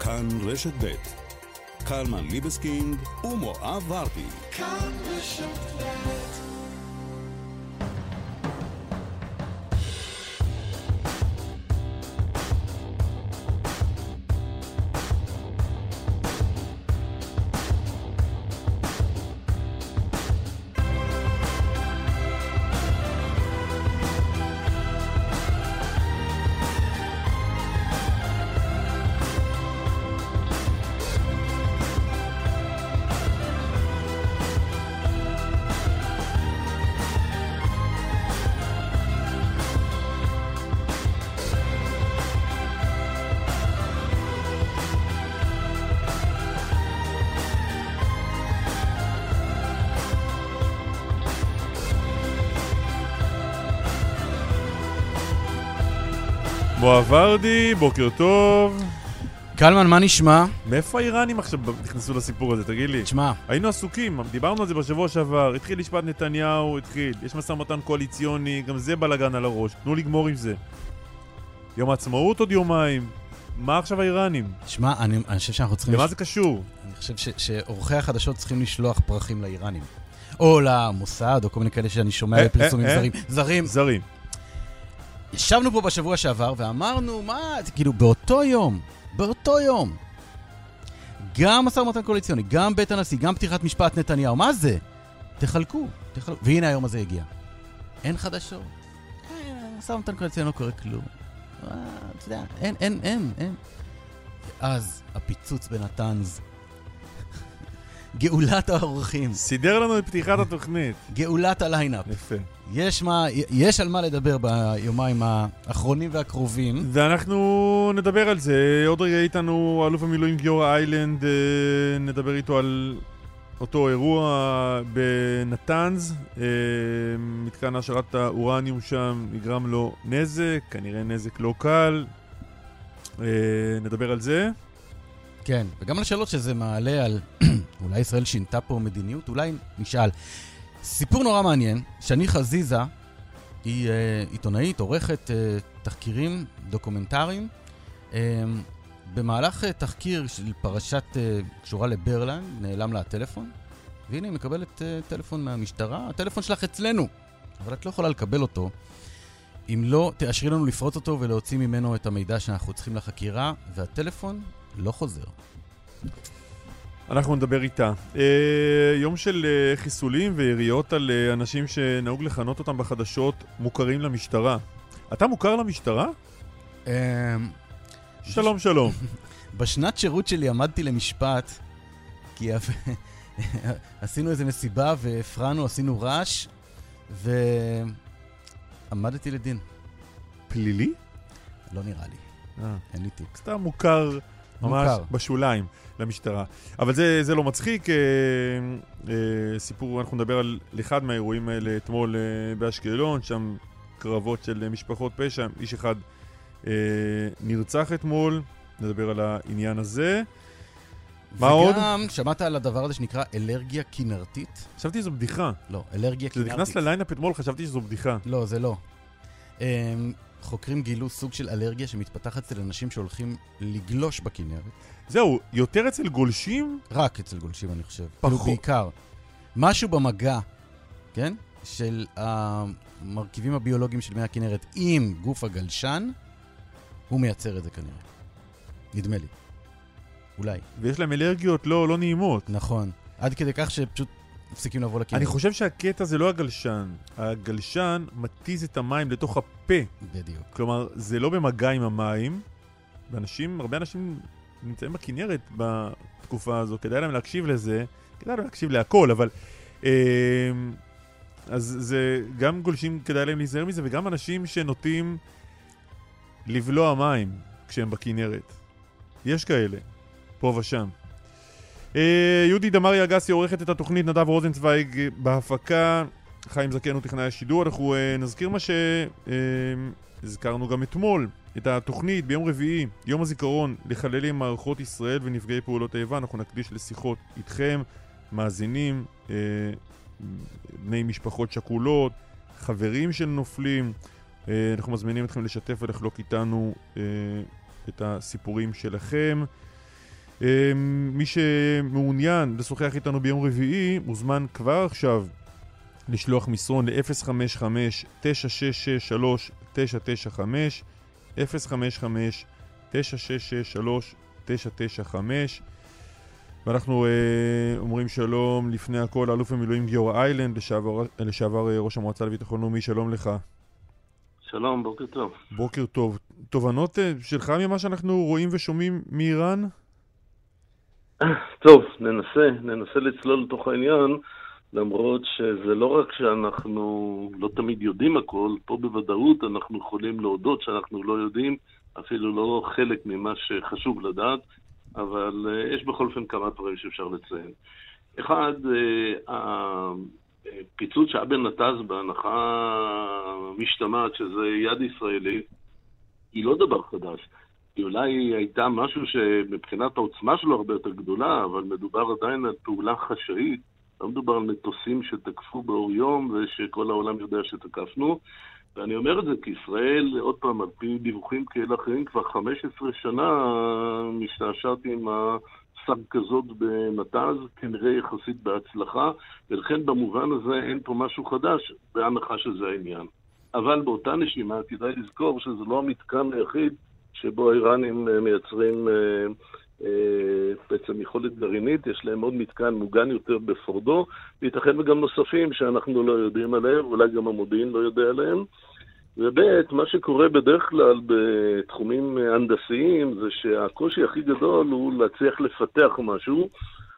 כאן רשת ב' קלמן ליבסקינד ומואב ורדי. כאן רשת ב' מואב ורדי, בוקר טוב. קלמן, מה נשמע? מאיפה האיראנים עכשיו נכנסו לסיפור הזה, תגיד לי? תשמע, היינו עסוקים, דיברנו על זה בשבוע שעבר, התחיל משפט נתניהו, התחיל, יש משא ומתן קואליציוני, גם זה בלאגן על הראש, תנו לגמור עם זה. יום העצמאות עוד יומיים, מה עכשיו האיראנים? תשמע, אני, אני חושב שאנחנו צריכים... למה לש... זה קשור? אני חושב ש- שעורכי החדשות צריכים לשלוח פרחים לאיראנים. או למוסד, או כל מיני כאלה שאני שומע אה, בפרסומים אה, אה. זרים. זרים. זרים. ישבנו פה בשבוע שעבר ואמרנו, מה, זה כאילו, באותו יום, באותו יום, גם משא ומתן קואליציוני, גם בית הנשיא, גם פתיחת משפט נתניהו, מה זה? תחלקו, תחלקו. והנה היום הזה הגיע. אין חדשות. אה, משא ומתן קואליציוני לא קורה כלום. אה, אתה יודע, אין, אין, אין, אין. ואז הפיצוץ בנתנז. גאולת האורחים, סידר לנו את פתיחת התוכנית. גאולת הליינאפ. יפה. יש, מה, יש על מה לדבר ביומיים האחרונים והקרובים. ואנחנו נדבר על זה. עוד רגע איתנו אלוף המילואים גיורא איילנד, אה, נדבר איתו על אותו אירוע בנתנז. אה, מתקן העשרת האורניום שם נגרם לו נזק, כנראה נזק לא קל. אה, נדבר על זה. כן, וגם על השאלות שזה מעלה על אולי ישראל שינתה פה מדיניות, אולי נשאל. סיפור נורא מעניין, שני חזיזה היא uh, עיתונאית, עורכת uh, תחקירים דוקומנטריים. Uh, במהלך uh, תחקיר של פרשת uh, קשורה לברלנד, נעלם לה הטלפון, והנה היא מקבלת uh, טלפון מהמשטרה, הטלפון שלך אצלנו, אבל את לא יכולה לקבל אותו אם לא תאשרי לנו לפרוץ אותו ולהוציא ממנו את המידע שאנחנו צריכים לחקירה, והטלפון לא חוזר. אנחנו נדבר איתה. אה, יום של אה, חיסולים ויריות על אה, אנשים שנהוג לכנות אותם בחדשות מוכרים למשטרה. אתה מוכר למשטרה? אמ, שלום שלום. בשנת שירות שלי עמדתי למשפט, כי עשינו איזה מסיבה והפרענו, עשינו רעש, ועמדתי לדין. פלילי? לא נראה לי, אין לי תיק. סתם מוכר ממש. בשוליים למשטרה. אבל זה, זה לא מצחיק. אה, אה, סיפור, אנחנו נדבר על אחד מהאירועים האלה אתמול אה, באשקלון, שם קרבות של משפחות פשע, איש אחד אה, נרצח אתמול, נדבר על העניין הזה. מה עוד? וגם, שמעת על הדבר הזה שנקרא אלרגיה כנרתית? חשבתי שזו בדיחה. לא, אלרגיה כשזה כנרתית. נכנס לליינאפ אתמול חשבתי שזו בדיחה. לא, זה לא. אמ, חוקרים גילו סוג של אלרגיה שמתפתחת אצל אנשים שהולכים לגלוש בכנרת. זהו, יותר אצל גולשים? רק אצל גולשים, אני חושב. פחות. כאילו בעיקר. משהו במגע, כן? של המרכיבים הביולוגיים של מי הכנרת עם גוף הגלשן, הוא מייצר את זה כנראה. נדמה לי. אולי. ויש להם אלרגיות לא, לא נעימות. נכון. עד כדי כך שפשוט מפסיקים לבוא לכנרת. אני חושב שהקטע זה לא הגלשן. הגלשן מתיז את המים לתוך הפה. בדיוק. כלומר, זה לא במגע עם המים. ואנשים, הרבה אנשים נמצאים בכנרת בתקופה הזו, כדאי להם להקשיב לזה. כדאי להם להקשיב להכל, אבל... אה, אז זה גם גולשים, כדאי להם להיזהר מזה, וגם אנשים שנוטים לבלוע מים כשהם בכנרת. יש כאלה, פה ושם. אה, יהודית דמארי אגסי עורכת את התוכנית, נדב רוזנצוויג אה, בהפקה, חיים זקן הוא טכנאי השידור. אנחנו אה, נזכיר מה שהזכרנו גם אתמול, את התוכנית ביום רביעי, יום הזיכרון לחללי מערכות ישראל ונפגעי פעולות האיבה. אנחנו נקדיש לשיחות איתכם, מאזינים, אה, בני משפחות שכולות, חברים של נופלים. אה, אנחנו מזמינים אתכם לשתף ולחלוק איתנו אה, את הסיפורים שלכם. מי שמעוניין לשוחח איתנו ביום רביעי, מוזמן כבר עכשיו לשלוח מסרון ל-055-966-3995 055-966-3995 ואנחנו אה, אומרים שלום לפני הכל לאלוף במילואים גיורא איילנד, לשעבר, לשעבר אה, ראש המועצה לביטחון לאומי, שלום לך. שלום, בוקר טוב. בוקר טוב. תובנות אה, שלך ממה שאנחנו רואים ושומעים מאיראן? טוב, ננסה, ננסה לצלול לתוך העניין, למרות שזה לא רק שאנחנו לא תמיד יודעים הכל, פה בוודאות אנחנו יכולים להודות שאנחנו לא יודעים אפילו לא חלק ממה שחשוב לדעת, אבל uh, יש בכל אופן כמה דברים שאפשר לציין. אחד, uh, הפיצוץ שהיה בנתז בהנחה משתמעת שזה יד ישראלית, היא לא דבר חדש. היא אולי הייתה משהו שמבחינת העוצמה שלו הרבה יותר גדולה, אבל מדובר עדיין על פעולה חשאית. לא מדובר על מטוסים שתקפו באור יום ושכל העולם יודע שתקפנו. ואני אומר את זה כי ישראל, עוד פעם, על פי דיווחים כאלה אחרים, כבר 15 שנה משתעשעת עם הסג כזאת במט"ז, כנראה יחסית בהצלחה, ולכן במובן הזה אין פה משהו חדש, בהנחה שזה העניין. אבל באותה נשימה כדאי לזכור שזה לא המתקן היחיד שבו האיראנים מייצרים אה, בעצם יכולת גרעינית, יש להם עוד מתקן מוגן יותר בפורדו, וייתכן וגם נוספים שאנחנו לא יודעים עליהם, אולי גם המודיעין לא יודע עליהם. וב', מה שקורה בדרך כלל בתחומים הנדסיים זה שהקושי הכי גדול הוא להצליח לפתח משהו,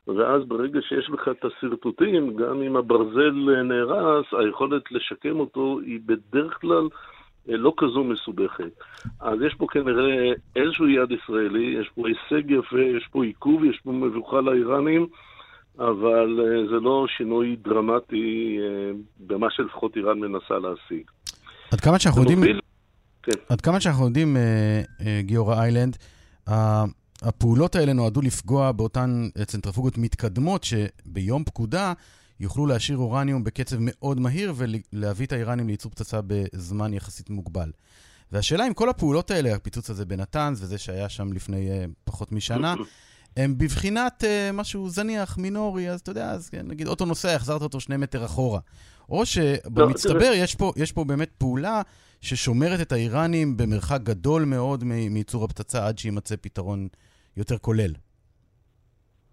ואז ברגע שיש לך את השרטוטים, גם אם הברזל נהרס, היכולת לשקם אותו היא בדרך כלל לא כזו מסובכת. אז יש פה כנראה איזשהו יד ישראלי, יש פה הישג יפה, יש פה עיכוב, יש פה מבוכה לאיראנים, אבל אה, זה לא שינוי דרמטי אה, במה שלפחות איראן מנסה להשיג. עד כמה שאנחנו יודעים, כן. עד כמה שאנחנו יודעים, גיורא איילנד, הפעולות האלה נועדו לפגוע באותן צנטריפוגות מתקדמות שביום פקודה יוכלו להשאיר אורניום בקצב מאוד מהיר ולהביא את האיראנים לייצור פצצה בזמן יחסית מוגבל. והשאלה אם כל הפעולות האלה, הפיצוץ הזה בנתנז וזה שהיה שם לפני uh, פחות משנה, הם בבחינת uh, משהו זניח, מינורי, אז אתה יודע, אז כן, נגיד אוטו נוסע, החזרת אותו שני מטר אחורה. או שבמצטבר לא, יש, פה, יש פה באמת פעולה ששומרת את האיראנים במרחק גדול מאוד מייצור הפצצה עד שיימצא פתרון יותר כולל.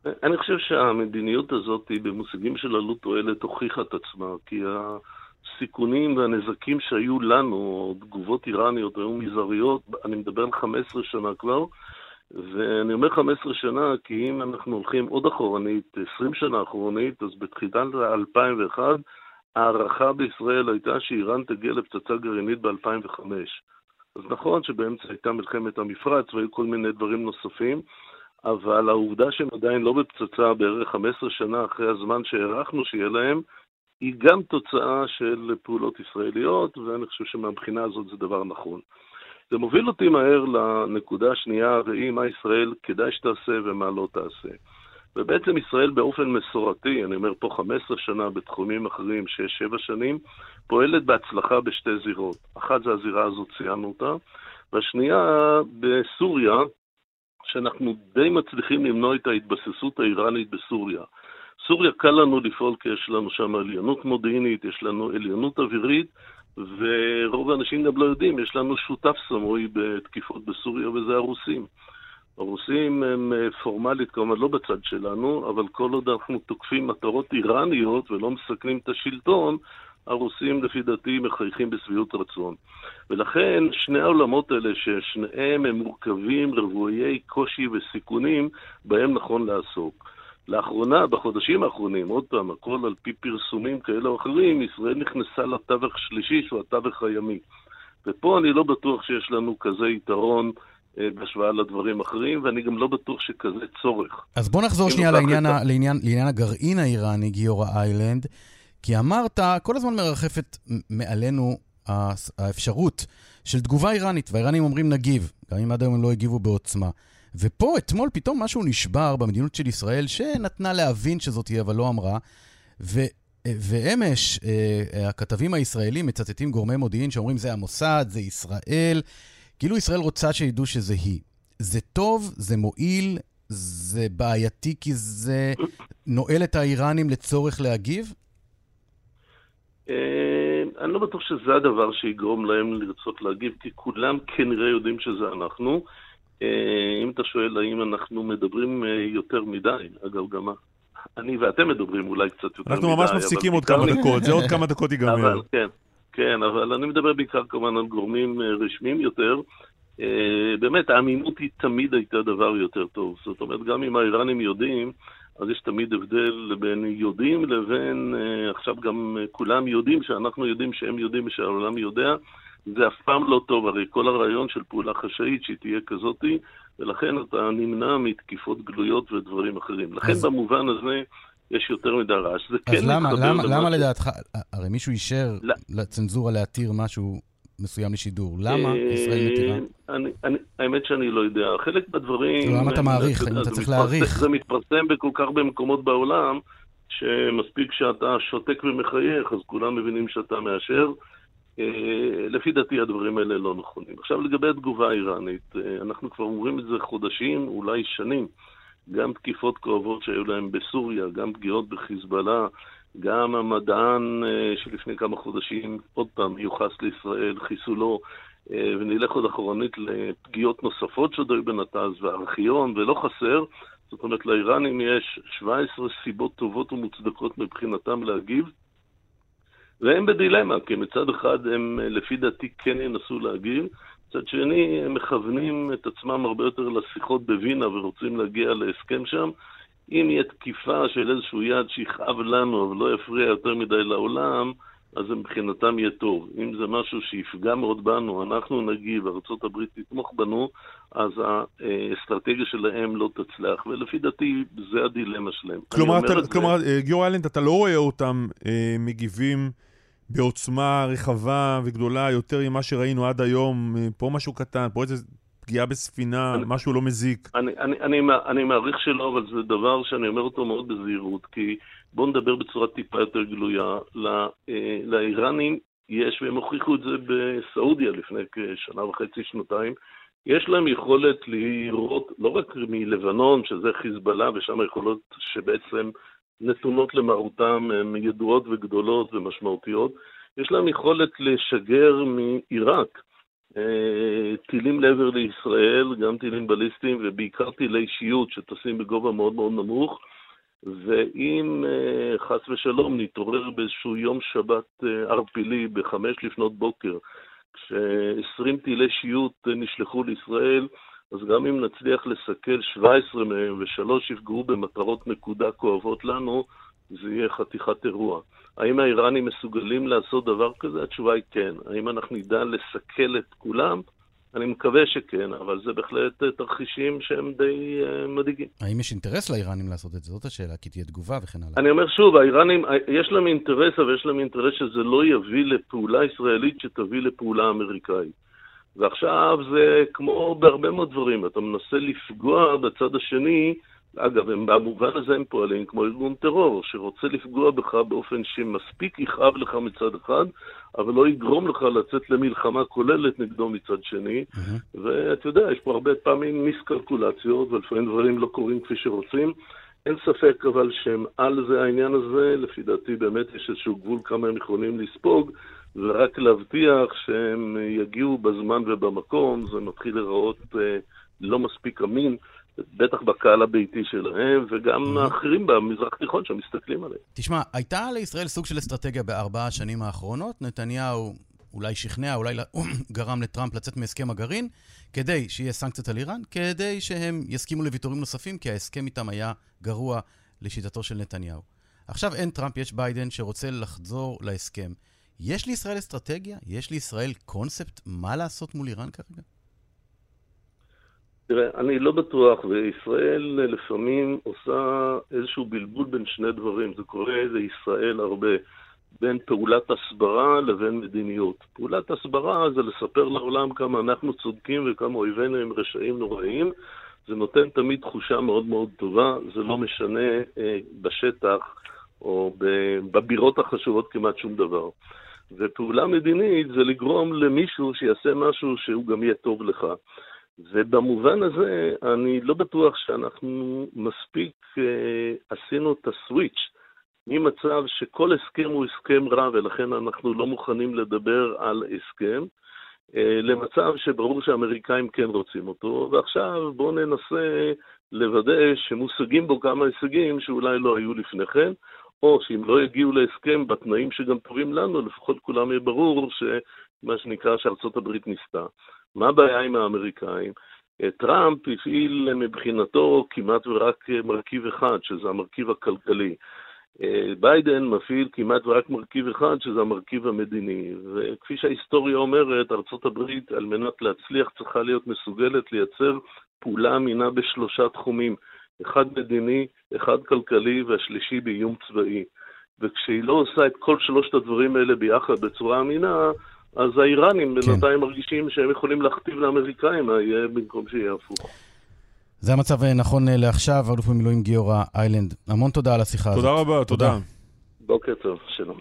אני חושב שהמדיניות הזאת היא במושגים של עלות תועלת הוכיחה את עצמה, כי הסיכונים והנזקים שהיו לנו, תגובות איראניות היו מזעריות, אני מדבר על 15 שנה כבר, ואני אומר 15 שנה כי אם אנחנו הולכים עוד אחורנית, 20 שנה אחורנית, אז בתחילת 2001, ההערכה בישראל הייתה שאיראן תגיע לפצצה גרעינית ב-2005. אז נכון שבאמצע הייתה מלחמת המפרץ והיו כל מיני דברים נוספים, אבל העובדה שהם עדיין לא בפצצה בערך 15 שנה אחרי הזמן שהערכנו שיהיה להם, היא גם תוצאה של פעולות ישראליות, ואני חושב שמבחינה הזאת זה דבר נכון. זה מוביל אותי מהר לנקודה השנייה, והיא מה ישראל כדאי שתעשה ומה לא תעשה. ובעצם ישראל באופן מסורתי, אני אומר פה 15 שנה בתחומים אחרים, 6-7 שנים, פועלת בהצלחה בשתי זירות. אחת זה הזירה הזאת, ציינו אותה, והשנייה בסוריה, שאנחנו די מצליחים למנוע את ההתבססות האיראנית בסוריה. סוריה קל לנו לפעול כי יש לנו שם עליונות מודיעינית, יש לנו עליונות אווירית, ורוב האנשים גם לא יודעים, יש לנו שותף סמוי בתקיפות בסוריה וזה הרוסים. הרוסים הם אה, פורמלית כמובן לא בצד שלנו, אבל כל עוד אנחנו תוקפים מטרות איראניות ולא מסכנים את השלטון, הרוסים לפי דעתי מחייכים בשביעות רצון. ולכן שני העולמות האלה, ששניהם הם מורכבים, רבויי קושי וסיכונים, בהם נכון לעסוק. לאחרונה, בחודשים האחרונים, עוד פעם, הכל על פי פרסומים כאלה או אחרים, ישראל נכנסה לתווך שלישי, שהוא התווך הימי. ופה אני לא בטוח שיש לנו כזה יתרון אה, בהשוואה לדברים אחרים, ואני גם לא בטוח שכזה צורך. אז בוא נחזור שנייה לעניין, ה... לעניין, לעניין הגרעין האיראני, גיורא איילנד. כי אמרת, כל הזמן מרחפת מעלינו האפשרות של תגובה איראנית, והאיראנים אומרים נגיב, גם אם עד היום הם לא הגיבו בעוצמה. ופה אתמול פתאום משהו נשבר במדיניות של ישראל, שנתנה להבין שזאת תהיה, אבל לא אמרה. ו, ואמש, אה, הכתבים הישראלים מצטטים גורמי מודיעין שאומרים זה המוסד, זה ישראל, כאילו ישראל רוצה שידעו שזה היא. זה טוב, זה מועיל, זה בעייתי כי זה נועל את האיראנים לצורך להגיב? אה, אני לא בטוח שזה הדבר שיגרום להם לרצות להגיב, כי כולם כנראה יודעים שזה אנחנו. אה, אם אתה שואל האם אנחנו מדברים אה, יותר מדי, אגב, גם אני ואתם מדברים אולי קצת יותר מדי. אנחנו ממש מפסיקים עוד כמה דקות, זה עוד כמה דקות ייגמר. אבל כן, כן, אבל אני מדבר בעיקר כמובן על גורמים רשמיים יותר. באמת, העמימות היא תמיד הייתה דבר יותר טוב. זאת אומרת, גם אם האיראנים יודעים, אז יש תמיד הבדל בין יודעים לבין, uh, עכשיו גם uh, כולם יודעים שאנחנו יודעים שהם יודעים ושהעולם יודע. זה אף פעם לא טוב, הרי כל הרעיון של פעולה חשאית שהיא תהיה כזאתי, ולכן אתה נמנע מתקיפות גלויות ודברים אחרים. לכן אז... במובן הזה יש יותר מדי רעש. זה כן אז למה, למה, למה לדעתך, הרי מישהו אישר לצנזורה להתיר משהו מסוים לשידור. למה ישראל מתירה? האמת שאני לא יודע. חלק בדברים... למה אתה מעריך? האם אתה צריך להעריך? זה מתפרסם בכל כך במקומות בעולם, שמספיק שאתה שותק ומחייך, אז כולם מבינים שאתה מאשר. אה, לפי דעתי הדברים האלה לא נכונים. עכשיו לגבי התגובה האיראנית, אה, אנחנו כבר אומרים את זה חודשים, אולי שנים. גם תקיפות כואבות שהיו להם בסוריה, גם פגיעות בחיזבאללה, גם המדען אה, שלפני כמה חודשים עוד פעם יוחס לישראל, חיסולו, אה, ונלך עוד אחרונית לפגיעות נוספות שעוד היו בנתז והארכיון, ולא חסר. זאת אומרת, לאיראנים יש 17 סיבות טובות ומוצדקות מבחינתם להגיב, והם בדילמה, כי מצד אחד הם אה, לפי דעתי כן ינסו להגיב, מצד שני הם מכוונים את עצמם הרבה יותר לשיחות בווינה ורוצים להגיע להסכם שם. אם יהיה תקיפה של איזשהו יד שיכאב לנו, אבל לא יפריע יותר מדי לעולם, אז זה מבחינתם יהיה טוב. אם זה משהו שיפגע מאוד בנו, אנחנו נגיב, ארה"ב תתמוך בנו, אז האסטרטגיה שלהם לא תצלח, ולפי דעתי זה הדילמה שלהם. כלומר, אתה, כלומר זה... אה, גיאור איילנד, אתה לא רואה אותם אה, מגיבים בעוצמה רחבה וגדולה יותר ממה שראינו עד היום, אה, פה משהו קטן, פה איזה פגיעה בספינה, אני, משהו לא מזיק. אני, אני, אני, אני מעריך שלא, אבל זה דבר שאני אומר אותו מאוד בזהירות, כי בואו נדבר בצורה טיפה יותר גלויה. לא, אה, לאיראנים יש, והם הוכיחו את זה בסעודיה לפני כשנה וחצי, שנתיים, יש להם יכולת לראות, לא רק מלבנון, שזה חיזבאללה, ושם היכולות שבעצם נתונות למרותם הן ידועות וגדולות ומשמעותיות, יש להם יכולת לשגר מעיראק טילים לעבר לישראל, גם טילים בליסטיים ובעיקר טילי אישיות שטסים בגובה מאוד מאוד נמוך. ואם אה, חס ושלום נתעורר באיזשהו יום שבת אה, ערפילי בחמש לפנות בוקר, כש-20 טילי שיוט נשלחו לישראל, אז גם אם נצליח לסכל 17 מהם ושלוש יפגעו במטרות נקודה כואבות לנו, זה יהיה חתיכת אירוע. האם האיראנים מסוגלים לעשות דבר כזה? התשובה היא כן. האם אנחנו נדע לסכל את כולם? אני מקווה שכן, אבל זה בהחלט תרחישים שהם די uh, מדאיגים. האם יש אינטרס לאיראנים לעשות את זה? זאת השאלה, כי תהיה תגובה וכן הלאה. אני אומר שוב, האיראנים, יש להם אינטרס, אבל יש להם אינטרס שזה לא יביא לפעולה ישראלית שתביא לפעולה אמריקאית. ועכשיו זה כמו בהרבה מאוד דברים, אתה מנסה לפגוע בצד השני, אגב, הם, במובן הזה הם פועלים כמו ארגון טרור, שרוצה לפגוע בך באופן שמספיק יכאב לך מצד אחד, אבל לא יגרום לך לצאת למלחמה כוללת נגדו מצד שני. Mm-hmm. ואתה יודע, יש פה הרבה פעמים מיסקלקולציות, ולפעמים דברים לא קורים כפי שרוצים. אין ספק אבל שהם על זה העניין הזה, לפי דעתי באמת יש איזשהו גבול כמה הם יכולים לספוג, ורק להבטיח שהם יגיעו בזמן ובמקום, זה מתחיל להיראות אה, לא מספיק אמין. בטח בקהל הביתי שלהם, וגם האחרים במזרח התיכון שמסתכלים עליהם. תשמע, הייתה לישראל סוג של אסטרטגיה בארבע השנים האחרונות. נתניהו אולי שכנע, אולי גרם לטראמפ לצאת מהסכם הגרעין, כדי שיהיה סנקציות על איראן, כדי שהם יסכימו לוויתורים נוספים, כי ההסכם איתם היה גרוע לשיטתו של נתניהו. עכשיו אין טראמפ, יש ביידן שרוצה לחזור להסכם. יש לישראל אסטרטגיה? יש לישראל קונספט מה לעשות מול איראן כרגע? תראה, אני לא בטוח, וישראל לפעמים עושה איזשהו בלבול בין שני דברים. זה קורה לישראל הרבה, בין פעולת הסברה לבין מדיניות. פעולת הסברה זה לספר לעולם כמה אנחנו צודקים וכמה אויבינו הם רשעים נוראים. זה נותן תמיד תחושה מאוד מאוד טובה, זה לא משנה אה, בשטח או בבירות החשובות כמעט שום דבר. ופעולה מדינית זה לגרום למישהו שיעשה משהו שהוא גם יהיה טוב לך. ובמובן הזה, אני לא בטוח שאנחנו מספיק אה, עשינו את הסוויץ' ממצב שכל הסכם הוא הסכם רע ולכן אנחנו לא מוכנים לדבר על הסכם, אה, למצב שברור שהאמריקאים כן רוצים אותו, ועכשיו בואו ננסה לוודא שמושגים בו כמה הישגים שאולי לא היו לפני כן, או שאם לא יגיעו להסכם בתנאים שגם טובים לנו, לפחות כולם יהיה ברור שמה שנקרא שארצות הברית ניסתה. מה הבעיה עם האמריקאים? אה, טראמפ הפעיל מבחינתו כמעט ורק מרכיב אחד, שזה המרכיב הכלכלי. אה, ביידן מפעיל כמעט ורק מרכיב אחד, שזה המרכיב המדיני. וכפי שההיסטוריה אומרת, ארה"ב, על מנת להצליח, צריכה להיות מסוגלת לייצר פעולה אמינה בשלושה תחומים. אחד מדיני, אחד כלכלי והשלישי באיום צבאי. וכשהיא לא עושה את כל שלושת הדברים האלה ביחד בצורה אמינה, אז האיראנים כן. בינתיים מרגישים שהם יכולים להכתיב לאמריקאים מה יהיה במקום שיהיה הפוך. זה המצב אה, נכון אה, לעכשיו, אלוף במילואים גיורא איילנד. המון תודה על השיחה תודה הזאת. תודה רבה, תודה. בוקר טוב, שלום.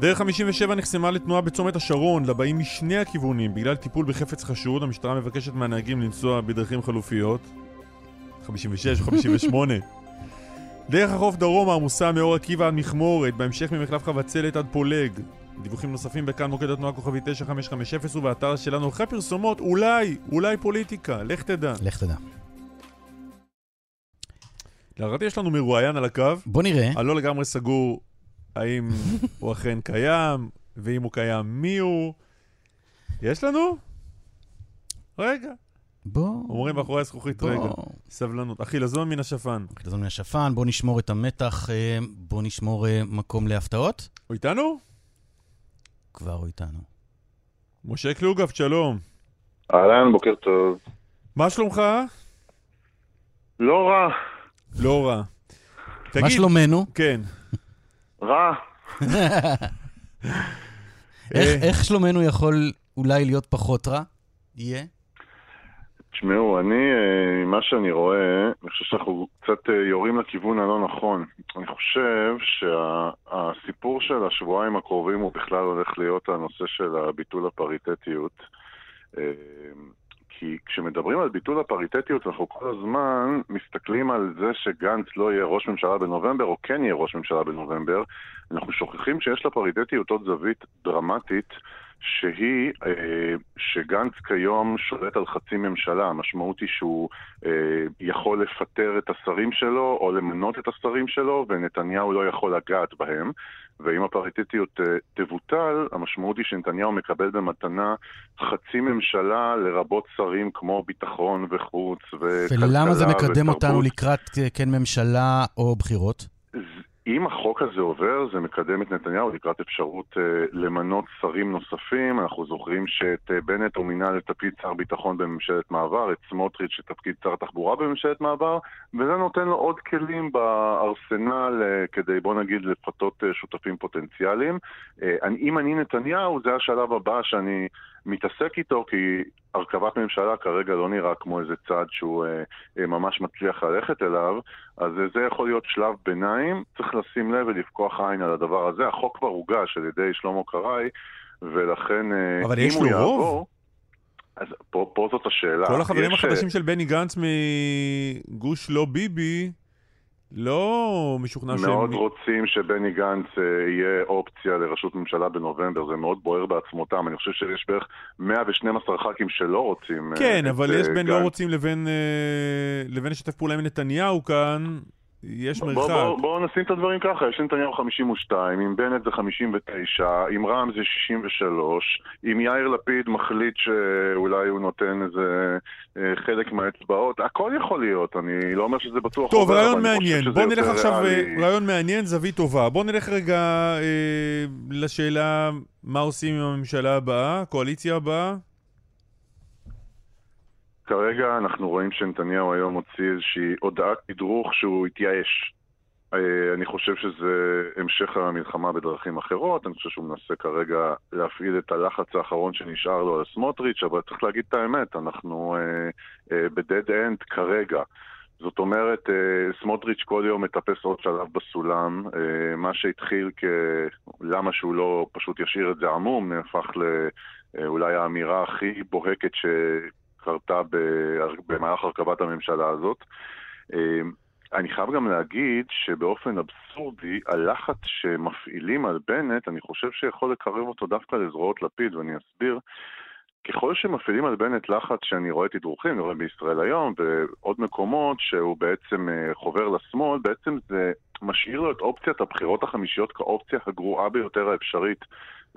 דרך 57 נחסמה לתנועה בצומת השרון, לבאים משני הכיוונים בגלל טיפול בחפץ חשוד. המשטרה מבקשת מהנהגים לנסוע בדרכים חלופיות. 56 או 58. דרך החוף דרומה עמוסה מאור עקיבא עד מכמורת, בהמשך ממחלף חבצלת עד פולג. דיווחים נוספים בכאן מוקד התנועה כוכבי 9550 ובאתר שלנו אחרי פרסומות, אולי, אולי פוליטיקה, לך תדע. לך תדע. להערכתי יש לנו מרואיין על הקו. בוא נראה. אני לא לגמרי סגור האם הוא אכן קיים, ואם הוא קיים מי הוא. יש לנו? רגע. בוא... אומרים מאחורי הזכוכית, רגע, סבלנות. החילזון מן השפן. החילזון מן השפן, בוא נשמור את המתח, אה, בוא נשמור אה, מקום להפתעות. הוא איתנו? כבר הוא איתנו. משה קלוגף, שלום. אהלן, בוקר טוב. מה שלומך? לא רע. לא רע. מה שלומנו? כן. רע. איך שלומנו יכול אולי להיות פחות רע? יהיה? תשמעו, אני, אה, מה שאני רואה, אני חושב שאנחנו קצת אה, יורים לכיוון הלא נכון. אני חושב שהסיפור של השבועיים הקרובים הוא בכלל הולך להיות הנושא של ביטול הפריטטיות. אה, כי כשמדברים על ביטול הפריטטיות, אנחנו כל הזמן מסתכלים על זה שגנץ לא יהיה ראש ממשלה בנובמבר, או כן יהיה ראש ממשלה בנובמבר. אנחנו שוכחים שיש לפריטטיות עוד זווית דרמטית. שהיא אה, שגנץ כיום שולט על חצי ממשלה. המשמעות היא שהוא אה, יכול לפטר את השרים שלו או למנות את השרים שלו, ונתניהו לא יכול לגעת בהם. ואם הפריטטיות אה, תבוטל, המשמעות היא שנתניהו מקבל במתנה חצי ממשלה, לרבות שרים כמו ביטחון וחוץ וכלכלה ולמה זה מקדם ותרבות. אותנו לקראת כן ממשלה או בחירות? אם החוק הזה עובר, זה מקדם את נתניהו לקראת אפשרות uh, למנות שרים נוספים. אנחנו זוכרים שאת uh, בנט הוא מינה לתפקיד שר ביטחון בממשלת מעבר, את סמוטריץ' לתפקיד שר תחבורה בממשלת מעבר, וזה נותן לו עוד כלים בארסנל uh, כדי, בוא נגיד, לפתות uh, שותפים פוטנציאליים. Uh, אני, אם אני נתניהו, זה השלב הבא שאני מתעסק איתו, כי הרכבת ממשלה כרגע לא נראה כמו איזה צעד שהוא אה, אה, ממש מצליח ללכת אליו, אז אה, זה יכול להיות שלב ביניים, צריך לשים לב ולפקוח עין על הדבר הזה. החוק כבר הוגש על ידי שלמה קרעי, ולכן אה, אבל יש לו יעבור, רוב? אז פה, פה זאת השאלה. כל החברים יש... החדשים של בני גנץ מגוש לא ביבי, לא משוכנע שהם... מאוד רוצים שבני גנץ אה, יהיה אופציה לראשות ממשלה בנובמבר, זה מאוד בוער בעצמותם. אני חושב שיש בערך 112 ח"כים שלא רוצים אה, כן, אבל יש בין לא רוצים לבין, אה, לבין לשתף פעולה עם נתניהו כאן, יש מרחק. בואו בוא, בוא נשים את הדברים ככה, יש נתניהו 52, עם בנט זה 59, עם רע"מ זה 63, עם יאיר לפיד מחליט שאולי הוא נותן איזה אה, חלק מהאצבעות, הכל יכול להיות, אני לא אומר שזה בטוח טוב, עובר, רעיון מעניין, בוא נלך עכשיו, ריאלי. אה, רעיון מעניין, זווית טובה. בוא נלך רגע אה, לשאלה מה עושים עם הממשלה הבאה, הקואליציה הבאה. כרגע אנחנו רואים שנתניהו היום הוציא איזושהי הודעת תדרוך שהוא התייאש. אה, אני חושב שזה המשך המלחמה בדרכים אחרות, אני חושב שהוא מנסה כרגע להפעיל את הלחץ האחרון שנשאר לו על סמוטריץ', אבל צריך להגיד את האמת, אנחנו אה, אה, ב dead end כרגע. זאת אומרת, אה, סמוטריץ' כל יום מטפס עוד שלב בסולם, אה, מה שהתחיל כ... למה שהוא לא פשוט ישאיר את זה עמום, נהפך לאולי האמירה הכי בוהקת שקרתה במהלך הרכבת הממשלה הזאת. אני חייב גם להגיד שבאופן אבסורדי, הלחץ שמפעילים על בנט, אני חושב שיכול לקרב אותו דווקא לזרועות לפיד, ואני אסביר. ככל שמפעילים על בנט לחץ שאני רואה תדרוכים, אני רואה בישראל היום ועוד מקומות שהוא בעצם אה, חובר לשמאל, בעצם זה משאיר לו את אופציית הבחירות החמישיות כאופציה הגרועה ביותר האפשרית.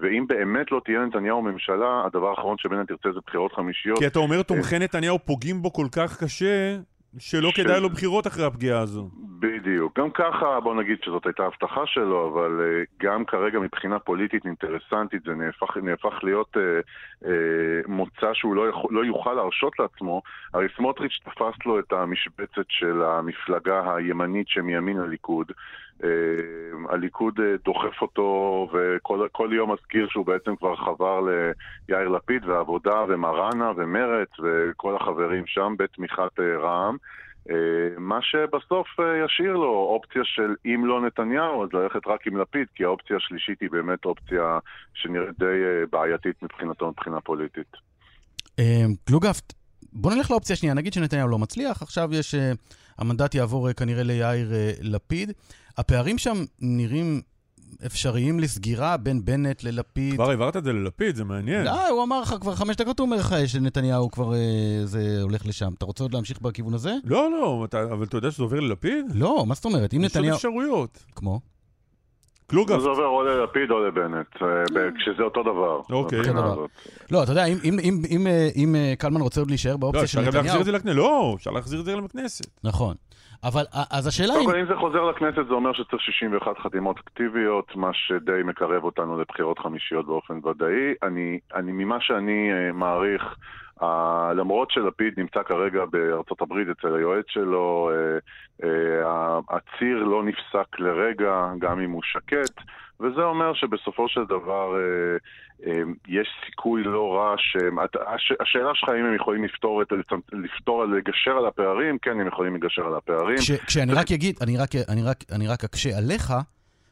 ואם באמת לא תהיה נתניהו ממשלה, הדבר האחרון שבנט ירצה זה בחירות חמישיות. כי אתה אומר תומכי נתניהו פוגעים בו כל כך קשה, שלא ש... כדאי לו בחירות אחרי הפגיעה הזו. בדיוק. גם ככה, בוא נגיד שזאת הייתה הבטחה שלו, אבל uh, גם כרגע מבחינה פוליטית אינטרסנטית זה נהפך, נהפך להיות uh, uh, מוצא שהוא לא, יכול, לא יוכל להרשות לעצמו. הרי סמוטריץ' תפס לו את המשבצת של המפלגה הימנית שמימין הליכוד. Uh, הליכוד uh, דוחף אותו וכל יום מזכיר שהוא בעצם כבר חבר ליאיר לפיד ועבודה ומראנה ומרץ וכל החברים שם בתמיכת uh, רע"מ. אה, מה שבסוף אה, ישאיר לו אופציה של אם לא נתניהו, אז ללכת רק עם לפיד, כי האופציה השלישית היא באמת אופציה שנראית די אה, בעייתית מבחינתו מבחינה פוליטית. קלוגפט, בוא נלך לאופציה השנייה, נגיד שנתניהו לא מצליח, עכשיו יש, המנדט יעבור כנראה ליאיר לפיד. הפערים שם נראים אפשריים לסגירה בין בנט ללפיד. כבר העברת את זה ללפיד, זה מעניין. לא, הוא אמר לך, כבר חמש דקות הוא אומר לך שנתניהו כבר אה, זה הולך לשם. אתה רוצה עוד להמשיך בכיוון הזה? לא, לא, אתה, אבל אתה יודע שזה עובר ללפיד? לא, מה זאת אומרת? אם נתניהו... יש עוד אפשרויות. כמו? קלוגף. זה עובר או ללפיד או לבנט, אה, כשזה אותו דבר. אוקיי. לא, אתה יודע, אם אה, קלמן רוצה עוד להישאר באופציה של נתניהו... לא, אפשר להחזיר את זה לכנסת. לא, אפשר להחזיר את זה לכנסת. נכון. אבל אז השאלה היא... אם... אם זה חוזר לכנסת זה אומר שצריך 61 חתימות אקטיביות, מה שדי מקרב אותנו לבחירות חמישיות באופן ודאי. אני, אני ממה שאני מעריך, למרות שלפיד נמצא כרגע בארצות הברית אצל היועץ שלו, uh, uh, הציר לא נפסק לרגע, גם אם הוא שקט. וזה אומר שבסופו של דבר אה, אה, יש סיכוי לא רע שהשאלה שלך אם הם יכולים לפתור, את, לפתור, לגשר על הפערים, כן, הם יכולים לגשר על הפערים. כש, כשאני רק אגיד, אני רק, אני, רק, אני רק אקשה עליך,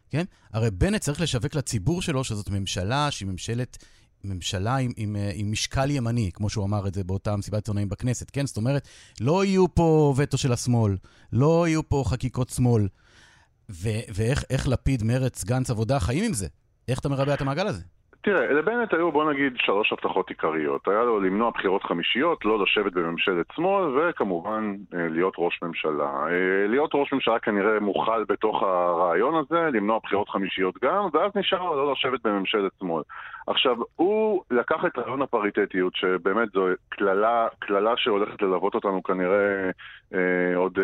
כן? הרי בנט צריך לשווק לציבור שלו שזאת ממשלה שהיא ממשלת... ממשלה עם, עם, אה, עם משקל ימני, כמו שהוא אמר את זה באותה מסיבת עיתונאים בכנסת, כן? זאת אומרת, לא יהיו פה וטו של השמאל, לא יהיו פה חקיקות שמאל. ו- ואיך לפיד, מרץ, גנץ, עבודה חיים עם זה? איך אתה מרבע את המעגל הזה? תראה, לבנט היו בוא נגיד שלוש הבטחות עיקריות. היה לו למנוע בחירות חמישיות, לא לשבת בממשלת שמאל, וכמובן אה, להיות ראש ממשלה. אה, להיות ראש ממשלה כנראה מוכל בתוך הרעיון הזה, למנוע בחירות חמישיות גם, ואז נשאר לו לא לשבת בממשלת שמאל. עכשיו, הוא לקח את רעיון הפריטטיות, שבאמת זו קללה, קללה שהולכת ללוות אותנו כנראה אה, עוד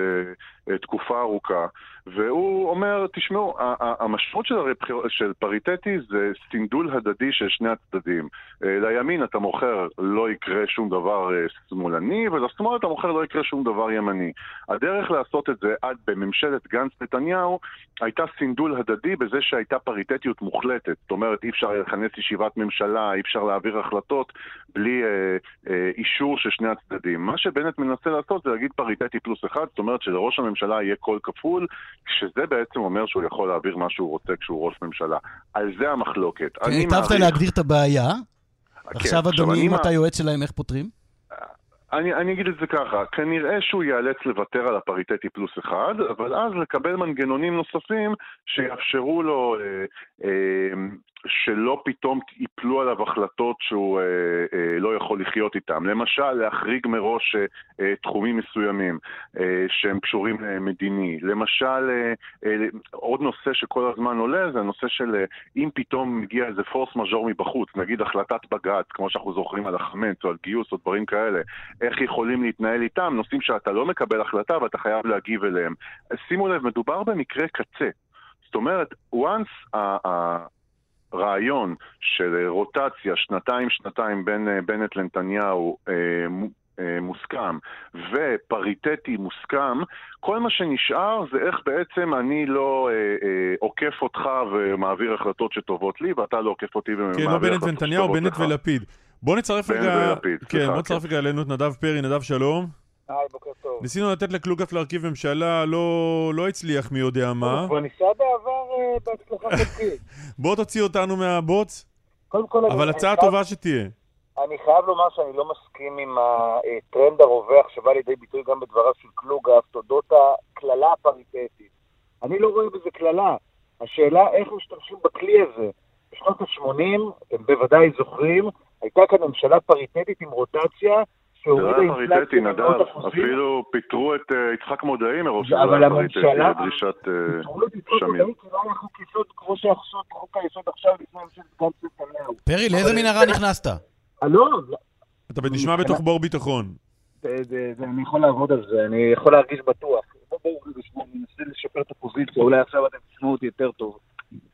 אה, תקופה ארוכה, והוא אומר, תשמעו, המשמעות של, הרבחיר, של פריטטי זה סינדול הדדי של שני הצדדים. אה, לימין אתה מוכר לא יקרה שום דבר אה, שמאלני, ולשמאל אתה מוכר לא יקרה שום דבר ימני. הדרך לעשות את זה עד בממשלת גנץ-נתניהו הייתה סינדול הדדי בזה שהייתה פריטטיות מוחלטת. זאת אומרת, אי אפשר לכנס ישיבת ממשלה, אי אפשר להעביר החלטות בלי אה, אה, אישור של שני הצדדים. מה שבנט מנסה לעשות זה להגיד פריטטי פלוס אחד, זאת אומרת שלראש הממשלה יהיה קול כפול, שזה בעצם אומר שהוא יכול להעביר מה שהוא רוצה כשהוא ראש ממשלה. על זה המחלוקת. כן, היטבת מעריך... להגדיר את הבעיה. כן, עכשיו, אדוני, אם אתה יועץ שלהם, איך פותרים? אני, אני אגיד את זה ככה, כנראה שהוא ייאלץ לוותר על הפריטטי פלוס אחד, אבל אז לקבל מנגנונים נוספים שיאפשרו לו אה, אה, שלא פתאום ייפלו עליו החלטות שהוא אה, אה, לא יכול לחיות איתן. למשל, להחריג מראש אה, אה, תחומים מסוימים אה, שהם קשורים למדיני. למשל, אה, אה, עוד נושא שכל הזמן עולה זה הנושא של אה, אם פתאום מגיע איזה פורס מז'ור מבחוץ, נגיד החלטת בג"ץ, כמו שאנחנו זוכרים על החמץ או על גיוס או דברים כאלה, איך יכולים להתנהל איתם, נושאים שאתה לא מקבל החלטה ואתה חייב להגיב אליהם. שימו לב, מדובר במקרה קצה. זאת אומרת, once הרעיון של רוטציה שנתיים-שנתיים בין אה, בנט לנתניהו אה, אה, מוסכם ופריטטי מוסכם, כל מה שנשאר זה איך בעצם אני לא אה, אה, עוקף אותך ומעביר החלטות שטובות לי ואתה לא עוקף אותי ומעביר החלטות שטובות לך. כן, לא בנט ונתניהו, בנט ולפיד. בוא נצרף רגע... בנט ולפיד, כן, בוא נצרף כן. רגע אלינו את נדב פרי, נדב שלום. היי, בוקר טוב. ניסינו לתת לקלוגף להרכיב ממשלה, לא, לא הצליח מי יודע מה. הוא כבר ניסה בעבר אה, בהצלחה חלקית. בוא תוציא אותנו מהבוץ, קודם כל, אבל הצעה חייב- טובה שתהיה. אני חייב לומר שאני לא מסכים עם הטרנד הרווח שבא לידי ביטוי גם בדבריו של קלוגף, תודות הקללה הפריטטית. אני לא רואה בזה קללה. השאלה איך משתמשים בכלי הזה. בשנות ה-80, אתם בוודאי זוכרים, הייתה כאן ממשלה פריטטית עם רוטציה זה לא שהורידה היה פריטטי, אינפלציה נדב. במאות אחוזים. אפילו פיטרו את אה, יצחק מודעי שזה אבל היה פריטטי, הממשלה- לדרישת אה, פיטרו את יצחק שמיר. מודעי כי לא היה חוק יסוד כמו שהיה חוק- היסוד עכשיו לפני ממשלת גנץ נתניהו. פרי, לאיזה מנהרה נכנסת? אה, לא, אתה נשמע בתוך בור ביטחון. אני יכול לעבוד על זה, אני יכול להרגיש בטוח. בואו אני מנסה לשפר את הפוזיציה, אולי עכשיו אתם תשמעו אותי יותר טוב.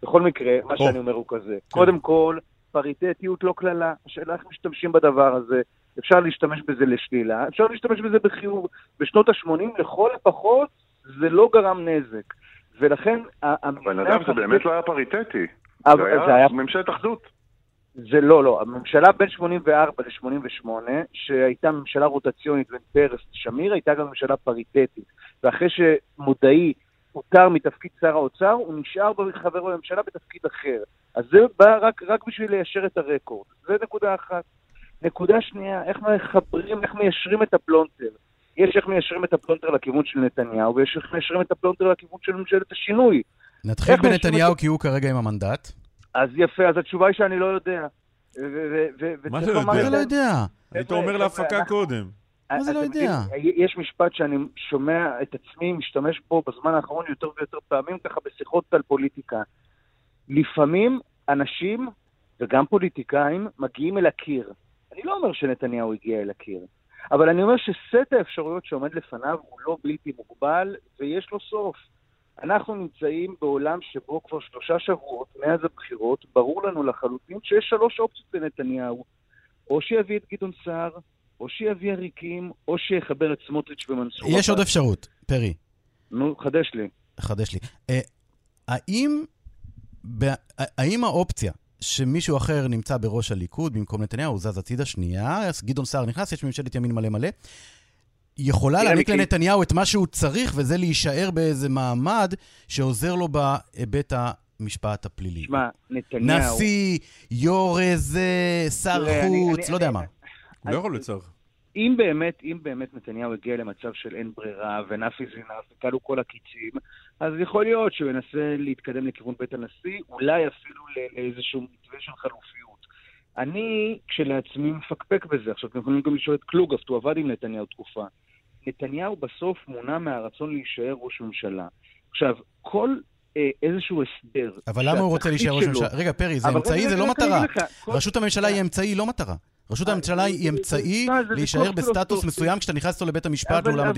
בכל מקרה, מה. שאני אומר הוא כזה. קודם כל, פריטטיות לא קללה. השאלה איך משתמשים בדבר הזה. אפשר להשתמש בזה לשלילה, אפשר להשתמש בזה בחיוב. בשנות ה-80, לכל הפחות, זה לא גרם נזק. ולכן, אבל נדב, זה באמת לא היה פריטטי. אבל זה היה ממשלת אחדות. זה לא, לא. הממשלה בין 84 ל-88, שהייתה ממשלה רוטציונית בין פרס לשמיר, הייתה גם ממשלה פריטטית. ואחרי שמודעי פוטר מתפקיד שר האוצר, הוא נשאר חבר בממשלה בתפקיד אחר. אז זה בא רק, רק בשביל ליישר את הרקורד. זה נקודה אחת. נקודה שנייה, איך מחברים, איך מיישרים את הפלונטר. יש איך מיישרים את הפלונטר לכיוון של נתניהו, ויש איך מיישרים את הפלונטר לכיוון של ממשלת השינוי. נתחיל בנתניהו את- כי הוא כרגע עם המנדט. אז יפה, אז התשובה היא שאני לא יודע. מה זה לומר יודע? את לא יודע? היית אומר להפקה קודם. מה זה לא אתם יודע? יש משפט שאני שומע את עצמי משתמש בו בזמן האחרון יותר ויותר פעמים, ככה בשיחות על פוליטיקה. לפעמים אנשים, וגם פוליטיקאים, מגיעים אל הקיר. אני לא אומר שנתניהו הגיע אל הקיר, אבל אני אומר שסט האפשרויות שעומד לפניו הוא לא בלתי מוגבל, ויש לו סוף. אנחנו נמצאים בעולם שבו כבר שלושה שבועות מאז הבחירות, ברור לנו לחלוטין שיש שלוש אופציות לנתניהו. או שיביא את גדעון סער, או שיביא עריקים, או שיחבר את סמוטריץ' ומנסור. יש עוד. אפשרות, פרי, נו, חדש לי. חדש לי. אה, האם, האם האופציה שמישהו אחר נמצא בראש הליכוד במקום נתניהו, הוא זז הצידה שנייה, אז גדעון סער נכנס, יש ממשלת ימין מלא מלא, יכולה להעניק. לנתניהו את מה שהוא צריך, וזה להישאר באיזה מעמד שעוזר לו בהיבט המשפט הפלילי. שמע, נתניהו... נשיא, יו"ר איזה, שר חוץ, לא יודע מה. הוא לא יכול להיות שר. אם באמת, אם באמת נתניהו הגיע למצב של אין ברירה, ונפי זינף, וכלו כל הקיצים, אז יכול להיות שהוא ינסה להתקדם לכיוון בית הנשיא, אולי אפילו לאיזשהו מתווה של חלופיות. אני כשלעצמי מפקפק בזה. עכשיו, אתם יכולים גם לשאול את קלוגף, הוא עבד עם נתניהו תקופה. נתניהו בסוף מונע מהרצון להישאר ראש ממשלה. עכשיו, כל אה, איזשהו הסדר... אבל למה הוא רוצה להישאר ראש ממשלה? רגע, פרי, זה אמצעי, זה לא מטרה. ראשות הממשלה היא אמצעי, לא מטרה. ראשות הממשלה היא אמצעי להישאר בסטטוס פילוסופי. מסוים כשאתה נכנס איתו לבית המשפט אבל- לעולם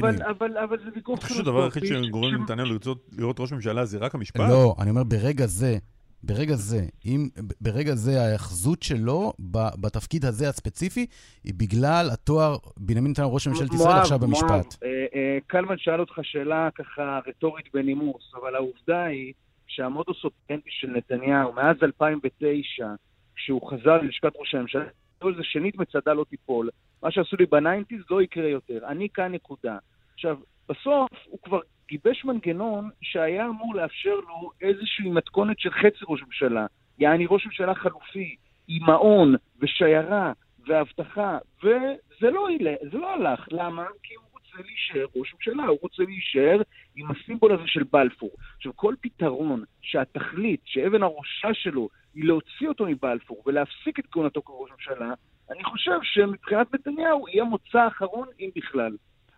אבל- זה ויכוח אני חושב שהדבר היחיד פילוסופי שגורם לנתניהו לרצות להיות ראש ממשלה זה רק המשפט. לא, אני אומר ברגע זה, ברגע זה, אם ברגע זה ההאחזות שלו ב- בתפקיד הזה הספציפי, היא בגלל התואר בנימין נתניהו ראש ממשלת ישראל עכשיו במשפט. אה, אה, קלמן שאל אותך שאלה ככה רטורית בנימוס, אבל העובדה היא שהמודוס אופטנטי של נתניהו מאז 2009, כשהוא חזר ללשכת ראש הממשלה, כל זה שנית מצדה לא תיפול. מה שעשו לי בניינטיז לא יקרה יותר. אני כאן נקודה. עכשיו, בסוף הוא כבר גיבש מנגנון שהיה אמור לאפשר לו איזושהי מתכונת של חצי ראש ממשלה. יעני ראש ממשלה חלופי, עם מעון ושיירה ואבטחה, וזה לא, זה לא הלך. למה? כי הוא רוצה להישאר ראש ממשלה, הוא רוצה להישאר עם הסימבול הזה של בלפור. עכשיו, כל פתרון שהתכלית, שאבן הראשה שלו, היא להוציא אותו מבלפור ולהפסיק את כהונתו כראש ממשלה, אני חושב שמבחינת נתניהו יהיה מוצא האחרון, אם בכלל.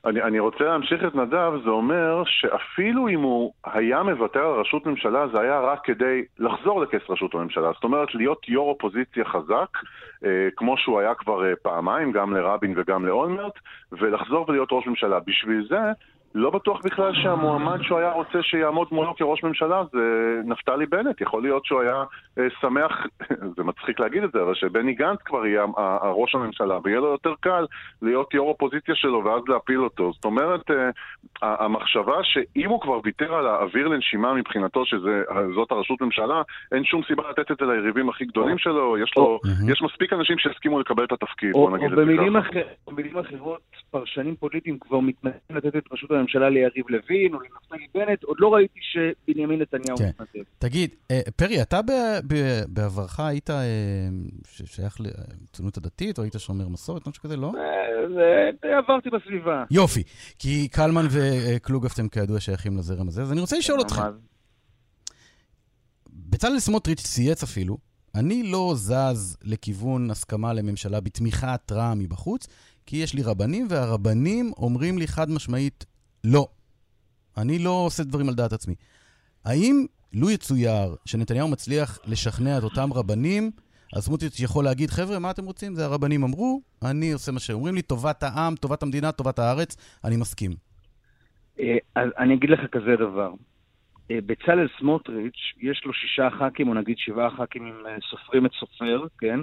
אני, אני רוצה להמשיך את נדב, זה אומר שאפילו אם הוא היה מוותר על ראשות ממשלה, זה היה רק כדי לחזור לכס ראשות הממשלה. זאת אומרת, להיות יו"ר אופוזיציה חזק, אה, כמו שהוא היה כבר אה, פעמיים, גם לרבין וגם לאולמרט, ולחזור ולהיות ראש ממשלה. בשביל זה לא בטוח בכלל שהמועמד שהוא היה רוצה שיעמוד מולו כראש ממשלה זה נפתלי בנט. יכול להיות שהוא היה אה, שמח, זה מצחיק להגיד את זה, אבל שבני גנץ כבר יהיה ראש הממשלה, ויהיה לו יותר קל להיות יו"ר אופוזיציה שלו ואז להפיל אותו. זאת אומרת, אה, המחשבה שאם הוא כבר ויתר על האוויר לנשימה מבחינתו שזאת הראשות ממשלה, אין שום סיבה לתת את זה ליריבים הכי גדולים שלו, יש לו, יש מספיק אנשים שהסכימו לקבל את התפקיד, בוא נגיד את זה ככה. או במילים אחרות, פרשנים פוליטיים כבר מתנגדים לתת את ראשות הממשלה ליריב לוין או לנפתלי בנט, עוד לא ראיתי שבנימין נתניהו כן. מתנדב. תגיד, אה, פרי, אתה בעברך היית אה, שייך לציונות הדתית, או היית שומר מסורת, משהו כזה, לא? אה, עברתי בסביבה. יופי, כי קלמן וקלוגף הם כידוע שייכים לזרם הזה, אז אני רוצה לשאול אותך. בצלאל סמוטריץ' צייץ אפילו, אני לא זז לכיוון הסכמה לממשלה בתמיכת רע"מ מבחוץ, כי יש לי רבנים, והרבנים אומרים לי חד משמעית, לא. אני לא עושה דברים על דעת עצמי. האם לו יצויר שנתניהו מצליח לשכנע את אותם רבנים, אז סמוטריץ' יכול להגיד, חבר'ה, מה אתם רוצים? זה הרבנים אמרו, אני עושה מה שאומרים לי, טובת העם, טובת המדינה, טובת הארץ, אני מסכים. אה, אז אני אגיד לך כזה דבר. אה, בצלאל סמוטריץ', יש לו שישה ח"כים, או נגיד שבעה ח"כים אם אה, סופרים את סופר, כן?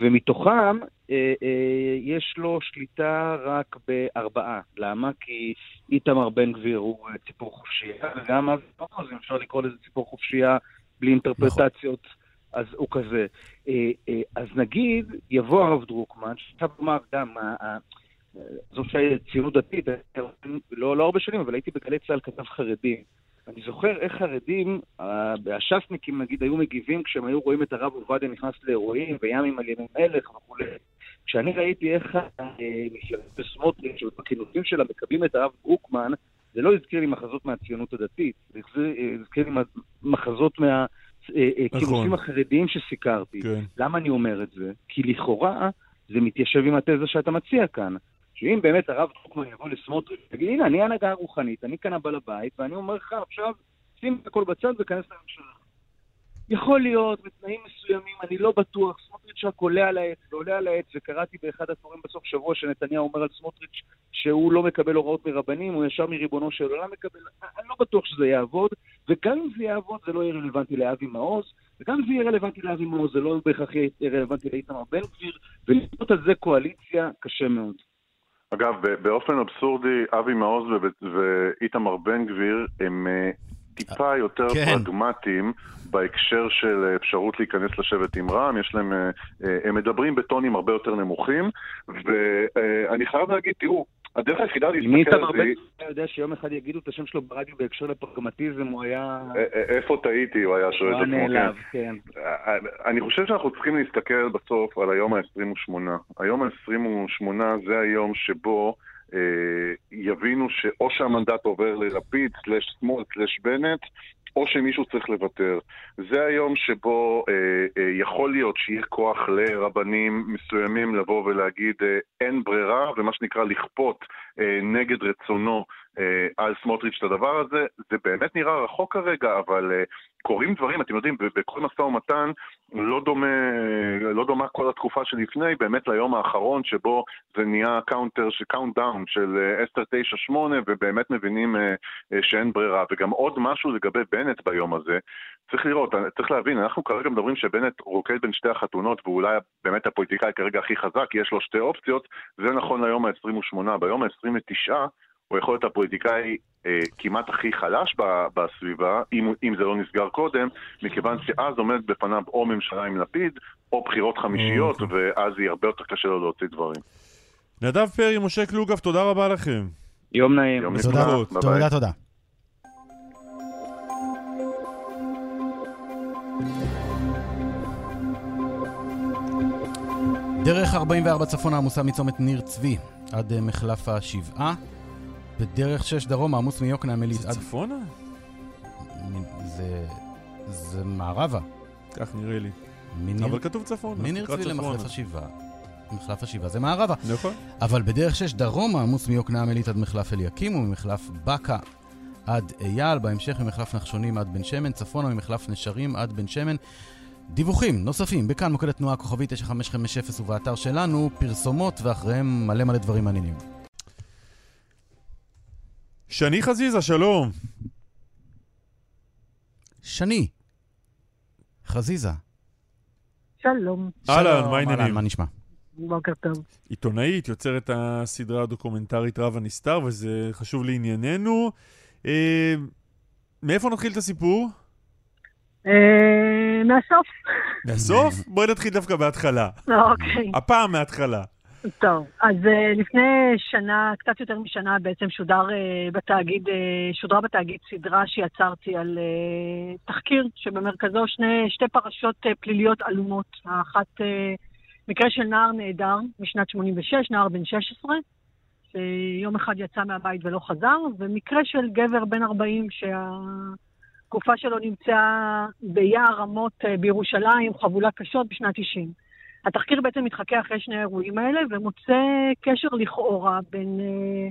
ומתוכם אה, אה, יש לו שליטה רק בארבעה. למה? כי איתמר בן גביר הוא אה, ציפור חופשייה, וגם אז, אפשר לקרוא לזה ציפור חופשייה בלי אינטרפרטציות, נכון. אז הוא כזה. אה, אה, אז נגיד, יבוא הרב דרוקמן, שאתה אמר גם, זו ציונות דתית, לא, לא הרבה שנים, אבל הייתי בגלי צה"ל כתב חרדים. אני זוכר איך חרדים, הש"סניקים נגיד, היו מגיבים כשהם היו רואים את הרב עובדיה נכנס לאירועים וימים על ימי מלך וכולי. כשאני ראיתי איך מפלגת בסמוטריץ' ובכינוסים שלה מקבלים את הרב ברוקמן, זה לא הזכיר לי מחזות מהציונות הדתית, זה הזכיר לי מחזות מהכינוסים אה, אה, נכון. החרדיים שסיקרתי. כן. למה אני אומר את זה? כי לכאורה זה מתיישב עם התזה שאתה מציע כאן. שאם באמת הרב דרוקמן יבוא לסמוטריץ' ויגיד, הנה, אני ההנהגה הרוחנית, אני כאן הבעל הבית, ואני אומר לך עכשיו, שים את הכל בצד וכנס לממשלה. יכול להיות, בתנאים מסוימים, אני לא בטוח, סמוטריץ' רק עולה על העץ ועולה על העץ, וקראתי באחד התורים בסוף שבוע שנתניהו אומר על סמוטריץ' שהוא לא מקבל הוראות מרבנים, הוא ישר מריבונו של עולם מקבל, אני לא בטוח שזה יעבוד, וגם אם זה יעבוד זה לא יהיה רלוונטי לאבי מעוז, וגם אם זה יהיה רלוונטי לאבי מעוז זה לא בהכרח יהיה רלוונטי לאיתמר בן גביר, ולבנות על זה קואליציה קשה מאוד. אגב, באופן אבסורדי, אבי מעוז ואיתמר בן גביר הם אה, טיפה יותר כן. פרגמטיים בהקשר של אפשרות להיכנס לשבת עם רע"מ, יש להם, אה, אה, הם מדברים בטונים הרבה יותר נמוכים, ואני חייב להגיד, תראו, הדרך היחידה להסתכל על זה... מי איתמר בן אתה יודע שיום אחד יגידו את השם שלו ברדיו בהקשר לפרגמטיזם, הוא היה... איפה טעיתי, הוא היה שואל את עצמו, כן. כן. אני חושב שאנחנו צריכים להסתכל בסוף על היום ה-28. היום ה-28 זה היום שבו יבינו שאו שהמנדט עובר ללפיד, סלש שמאל, סלש בנט, או שמישהו צריך לוותר. זה היום שבו אה, אה, יכול להיות שיהיה כוח לרבנים מסוימים לבוא ולהגיד אה, אין ברירה, ומה שנקרא לכפות אה, נגד רצונו אה, על סמוטריץ' את הדבר הזה. זה באמת נראה רחוק כרגע, אבל אה, קורים דברים, אתם יודעים, בכל משא ומתן לא דומה, לא דומה כל התקופה שלפני, באמת ליום האחרון שבו זה נהיה counter, count down של 10-9-8 ובאמת מבינים שאין ברירה. וגם עוד משהו לגבי בנט ביום הזה, צריך לראות, צריך להבין, אנחנו כרגע מדברים שבנט רוקד בין שתי החתונות ואולי באמת הפוליטיקאי כרגע הכי חזק, יש לו שתי אופציות, זה נכון ליום ה-28. ביום ה-29 הוא יכול להיות הפוליטיקאי אה, כמעט הכי חלש ב, בסביבה, אם, אם זה לא נסגר קודם, מכיוון שאז עומד בפניו או ממשלה עם לפיד, או בחירות חמישיות, אוקיי. ואז יהיה הרבה יותר קשה לו להוציא דברים. נדב פרי, משה קלוגב, תודה רבה לכם. יום נעים. יום תודה, תודה, תודה. דרך 44 צפון העמוסה מצומת ניר צבי עד אה, מחלף השבעה. בדרך 6 דרום העמוס מיוקנעם עילית עד... זה צפונה? זה... זה מערבה. כך נראה לי. מניר... אבל כתוב צפונה. מניר צבי למחלף השבעה. מחלף השבעה זה מערבה. נכון. אבל בדרך 6 דרום העמוס מיוקנעם עילית עד מחלף אליקים וממחלף בקה עד אייל, בהמשך ממחלף נחשונים עד בן שמן, צפונה ממחלף נשרים עד בן שמן. דיווחים נוספים בכאן מוקד התנועה הכוכבית 9550 ובאתר שלנו, פרסומות ואחריהם מלא מלא דברים מעניינים. שני חזיזה, שלום. שני. חזיזה. שלום. אהלן, מה העניינים? מה נשמע? בוקר טוב. עיתונאית, יוצרת הסדרה הדוקומנטרית רב הנסתר, וזה חשוב לענייננו. אה, מאיפה נתחיל את הסיפור? אה, מהסוף. מהסוף? בואי נתחיל דווקא בהתחלה. אוקיי. הפעם מההתחלה. טוב, אז uh, לפני שנה, קצת יותר משנה בעצם, שודר uh, בתאגיד, uh, שודרה בתאגיד סדרה שיצרתי על uh, תחקיר שבמרכזו שני, שתי פרשות uh, פליליות עלומות. האחת, uh, מקרה של נער נעדר משנת 86, נער בן 16, שיום אחד יצא מהבית ולא חזר, ומקרה של גבר בן 40 שהגופה שלו נמצאה ביער רמות uh, בירושלים, חבולה קשות בשנת 90. התחקיר בעצם מתחכה אחרי שני האירועים האלה ומוצא קשר לכאורה בין, אה,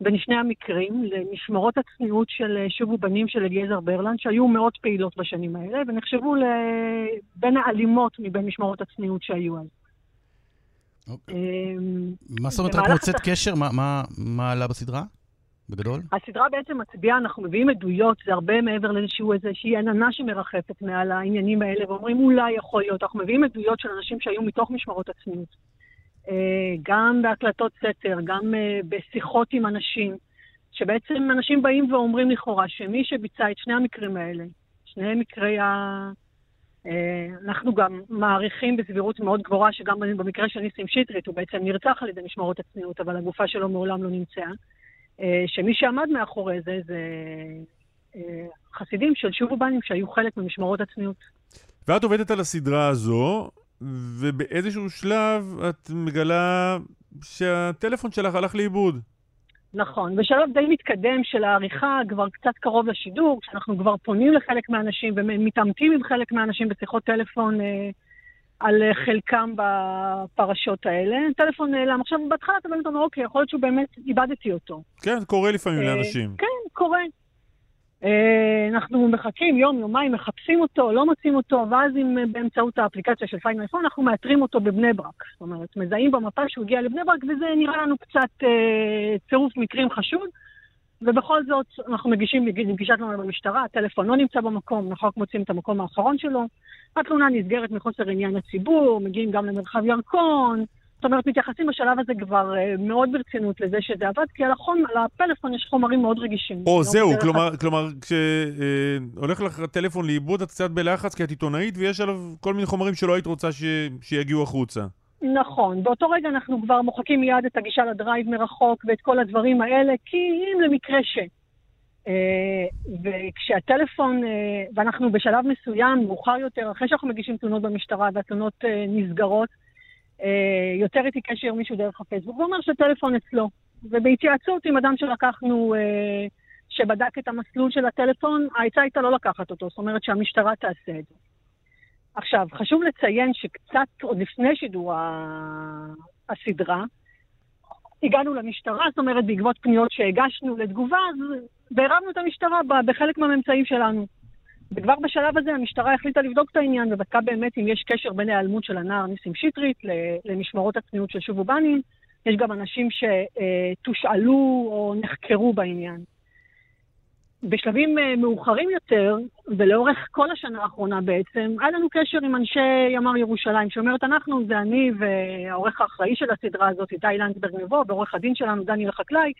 בין שני המקרים למשמרות הצניעות של אה, שובו בנים של אליעזר ברלנד, שהיו מאוד פעילות בשנים האלה, ונחשבו בין האלימות מבין משמרות הצניעות שהיו אז. אוקיי. אמ, מה זאת אומרת, רק מוצאת קשר? מה עלה בסדרה? בגדול? הסדרה בעצם מצביעה, אנחנו מביאים עדויות, זה הרבה מעבר לאיזשהו איזושהי עננה שמרחפת מעל העניינים האלה, ואומרים אולי יכול להיות. אנחנו מביאים עדויות של אנשים שהיו מתוך משמרות הצניעות. אה, גם בהקלטות סתר, גם אה, בשיחות עם אנשים, שבעצם אנשים באים ואומרים לכאורה שמי שביצע את שני המקרים האלה, שני מקרי ה... אה, אנחנו גם מעריכים בסבירות מאוד גבוהה שגם במקרה של ניסים שטרית הוא בעצם נרצח על ידי משמרות הצניעות, אבל הגופה שלו מעולם לא נמצאה. אה, שמי שעמד מאחורי זה זה אה, חסידים של שובו בנים שהיו חלק ממשמרות הצניעות. ואת עובדת על הסדרה הזו, ובאיזשהו שלב את מגלה שהטלפון שלך הלך לאיבוד. נכון. בשלב די מתקדם של העריכה, כבר קצת קרוב לשידור, כשאנחנו כבר פונים לחלק מהאנשים ומתעמתים עם חלק מהאנשים בשיחות טלפון אה, על חלקם בפרשות האלה. טלפון נעלם. עכשיו, בהתחלה אתה באמת אומר, אוקיי, יכול להיות שהוא באמת, איבדתי אותו. כן, קורה לפעמים אה, לאנשים. כן, קורה. אה, אנחנו מחכים יום, יומיים, מחפשים אותו, לא מוצאים אותו, ואז אם אה, באמצעות האפליקציה של פיין אייפון, אנחנו מאתרים אותו בבני ברק. זאת אומרת, מזהים במפה שהוא הגיע לבני ברק, וזה נראה לנו קצת אה, צירוף מקרים חשוד. ובכל זאת, אנחנו מגישים, פגישת תלונה במשטרה, הטלפון לא נמצא במקום, אנחנו רק מוצאים את המקום האחרון שלו. התלונה נסגרת מחוסר עניין לציבור, מגיעים גם למרחב ירקון. זאת אומרת, מתייחסים בשלב הזה כבר uh, מאוד ברצינות לזה שזה עבד, כי על, החום, על הפלאפון יש חומרים מאוד רגישים. או, לא זהו, כלומר. כלומר, כשהולך uh, לך טלפון לאיבוד, את קצת בלחץ כי את עיתונאית, ויש עליו כל מיני חומרים שלא היית רוצה ש... שיגיעו החוצה. נכון. באותו רגע אנחנו כבר מוחקים מיד את הגישה לדרייב מרחוק ואת כל הדברים האלה, כי אם למקרה ש... אה, וכשהטלפון, אה, ואנחנו בשלב מסוים, מאוחר יותר, אחרי שאנחנו מגישים תלונות במשטרה והתלונות אה, נסגרות, יוצר איתי קשר מישהו דרך הפייסבוק ואומר שהטלפון אצלו. ובהתייעצות עם אדם שלקחנו, שבדק את המסלול של הטלפון, העצה הייתה לא לקחת אותו, זאת אומרת שהמשטרה תעשה את זה. עכשיו, חשוב לציין שקצת עוד לפני שידור הסדרה, הגענו למשטרה, זאת אומרת, בעקבות פניות שהגשנו לתגובה, אז וערבנו את המשטרה בחלק מהממצאים שלנו. וכבר בשלב הזה המשטרה החליטה לבדוק את העניין ובדקה באמת אם יש קשר בין ההיעלמות של הנער ניסים שטרית למשמרות הצניעות של שובו בנין. יש גם אנשים שתושאלו או נחקרו בעניין. בשלבים אה, מאוחרים יותר, ולאורך כל השנה האחרונה בעצם, היה לנו קשר עם אנשי ימ"ר ירושלים, שאומרת, אנחנו, זה אני והעורך האחראי של הסדרה הזאת, איתי לנדברג נבו, ועורך הדין שלנו, דניאל החקלאי,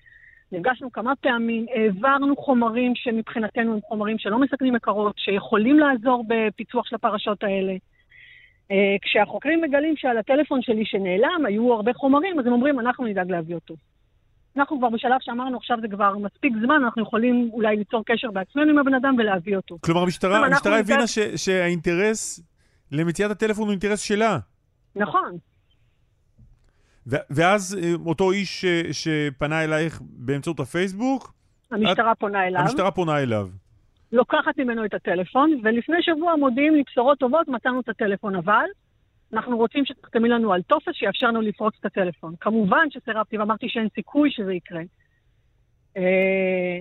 נפגשנו כמה פעמים, העברנו חומרים שמבחינתנו הם חומרים שלא מסכנים מקרות, שיכולים לעזור בפיצוח של הפרשות האלה. אה, כשהחוקרים מגלים שעל הטלפון שלי שנעלם היו הרבה חומרים, אז הם אומרים, אנחנו נדאג להביא אותו. אנחנו כבר בשלב שאמרנו, עכשיו זה כבר מספיק זמן, אנחנו יכולים אולי ליצור קשר בעצמנו עם הבן אדם ולהביא אותו. כלומר, המשטרה, המשטרה הבינה ש, שהאינטרס למציאת הטלפון הוא אינטרס שלה. נכון. ואז אה, אותו איש ש, שפנה אלייך באמצעות הפייסבוק? המשטרה את, פונה אליו. המשטרה פונה אליו. לוקחת ממנו את הטלפון, ולפני שבוע מודיעים לי בשורות טובות, מצאנו את הטלפון, אבל אנחנו רוצים שתחתמי לנו על טופס שיאפשר לנו לפרוץ את הטלפון. כמובן שסירבתי ואמרתי שאין סיכוי שזה יקרה. אה,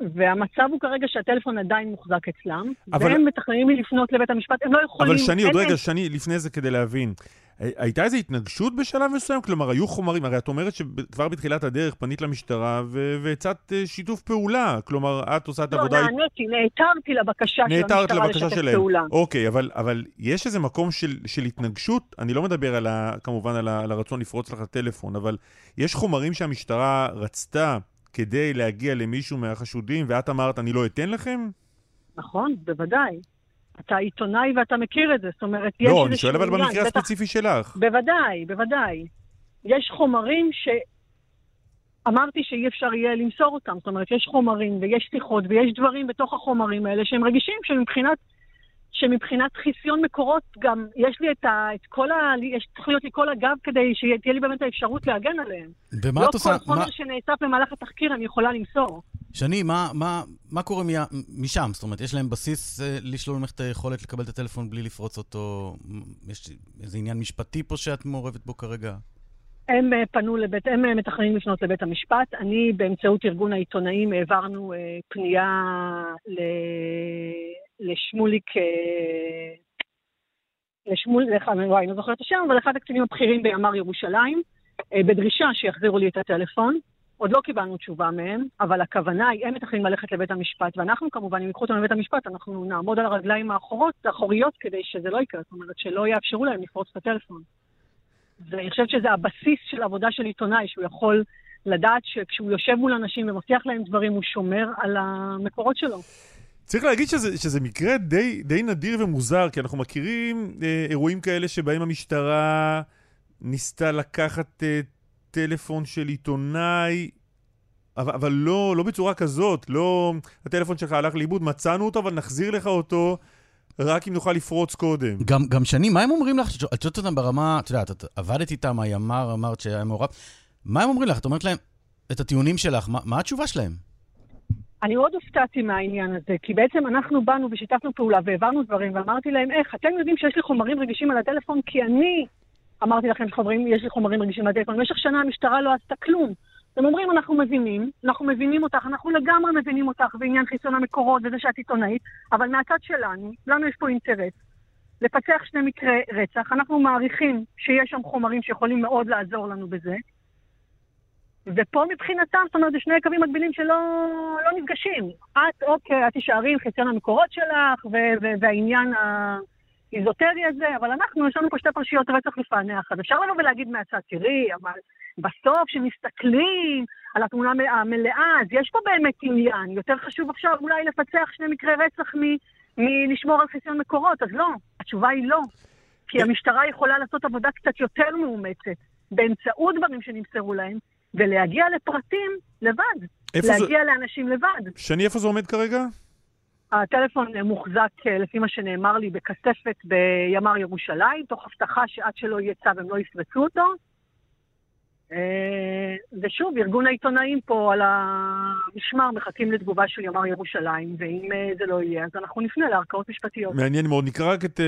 והמצב הוא כרגע שהטלפון עדיין מוחזק אצלם, אבל... והם מתכננים לי לפנות לבית המשפט, הם לא יכולים... אבל שני, עוד רגע, שני, לפני זה כדי להבין. הייתה איזו התנגשות בשלב מסוים? כלומר, היו חומרים, הרי את אומרת שכבר בתחילת הדרך פנית למשטרה והצעת אה, שיתוף פעולה. כלומר, את עושה את לא, העבודה... לא, נעניתי, נעתרתי לבקשה של המשטרה לשתף פעולה. אוקיי, אבל, אבל יש איזה מקום של, של התנגשות? אני לא מדבר על ה, כמובן על, ה, על הרצון לפרוץ לך לטלפון, אבל יש חומרים שהמשטרה רצתה כדי להגיע למישהו מהחשודים, ואת אמרת, אני לא אתן לכם? נכון, בוודאי. אתה עיתונאי ואתה מכיר את זה, זאת אומרת, יש לא, אני שואל אבל במקרה הספציפי שלך. בוודאי, בוודאי. יש חומרים שאמרתי שאי אפשר יהיה למסור אותם, זאת אומרת, יש חומרים ויש שיחות ויש דברים בתוך החומרים האלה שהם רגישים, שמבחינת שמבחינת חיסיון מקורות גם יש לי את, ה, את כל ה... יש צריך להיות לי כל הגב כדי שתהיה לי באמת האפשרות להגן עליהם. ומה לא את עושה? לא כל חומר מה... שנאסף במהלך התחקיר אני יכולה למסור. שני, מה, מה, מה קורה מי, משם? זאת אומרת, יש להם בסיס אה, לשלול ממך את היכולת לקבל את הטלפון בלי לפרוץ אותו? יש איזה עניין משפטי פה שאת מעורבת בו כרגע? הם אה, פנו לבית, הם אה, מתכננים לפנות לבית המשפט. אני, באמצעות ארגון העיתונאים, העברנו אה, פנייה ל... לשמוליק, אה, לשמול, וואי, לא זוכרת את השם, אבל אחד הקצינים הבכירים בימ"ר ירושלים, אה, בדרישה שיחזירו לי את הטלפון. עוד לא קיבלנו תשובה מהם, אבל הכוונה היא, הם מתכננים ללכת לבית המשפט, ואנחנו כמובן, אם ייקחו אותנו לבית המשפט, אנחנו נעמוד על הרגליים האחורות, האחוריות כדי שזה לא יקרה, זאת אומרת, שלא יאפשרו להם לפרוץ את הטלפון. ואני חושבת שזה הבסיס של עבודה של עיתונאי, שהוא יכול לדעת שכשהוא יושב מול אנשים ומבטיח להם דברים, הוא שומר על המקורות שלו. צריך להגיד שזה, שזה מקרה די, די נדיר ומוזר, כי אנחנו מכירים אה, אירועים כאלה שבהם המשטרה ניסתה לקחת אה, טלפון של עיתונאי, אבל, אבל לא, לא בצורה כזאת, לא הטלפון שלך הלך לאיבוד, מצאנו אותו, אבל נחזיר לך אותו רק אם נוכל לפרוץ קודם. גם, גם שני, מה הם אומרים לך? את שואלת אותם ברמה, את יודעת, את עבדת איתם, הימ"ר אמרת שהיה מעורב, מה הם אומרים לך? את אומרת להם את הטיעונים שלך, מה, מה התשובה שלהם? אני מאוד הופתעתי מהעניין הזה, כי בעצם אנחנו באנו ושיתפנו פעולה והעברנו דברים, ואמרתי להם, איך, אתם יודעים שיש לי חומרים רגישים על הטלפון, כי אני אמרתי לכם שחומרים, יש לי חומרים רגישים על הטלפון. במשך שנה המשטרה לא עשתה כלום. הם אומרים, אנחנו מבינים, אנחנו מבינים אותך, אנחנו לגמרי מבינים אותך בעניין חיסון המקורות וזה שאת עיתונאית, אבל מהצד שלנו, לנו יש פה אינטרס לפצח שני מקרי רצח. אנחנו מעריכים שיש שם חומרים שיכולים מאוד לעזור לנו בזה. ופה מבחינתם, זאת אומרת, זה שני קווים מקבילים שלא לא נפגשים. את, אוקיי, את תישארי עם חיסיון המקורות שלך, והעניין האיזוטרי הזה, אבל אנחנו, יש לנו פה שתי פרשיות רצח לפענח. אז אפשר לבוא ולהגיד מהצד, תראי, אבל בסוף, כשמסתכלים על התמונה המלאה, אז יש פה באמת עניין. יותר חשוב עכשיו אולי לפצח שני מקרי רצח מלשמור על חיסיון מקורות, אז לא, התשובה היא לא. כי המשטרה יכולה לעשות עבודה קצת יותר מאומצת, באמצעות דברים שנמסרו להם, ולהגיע לפרטים לבד. להגיע זה... לאנשים לבד. שני, איפה זה עומד כרגע? הטלפון מוחזק, אה, לפי מה שנאמר לי, בכספת בימ"ר ירושלים, תוך הבטחה שעד שלא יהיה צו הם לא יפרצו אותו. אה, ושוב, ארגון העיתונאים פה על המשמר מחכים לתגובה של ימ"ר ירושלים, ואם אה, זה לא יהיה, אז אנחנו נפנה לערכאות משפטיות. מעניין מאוד. נקרא רק את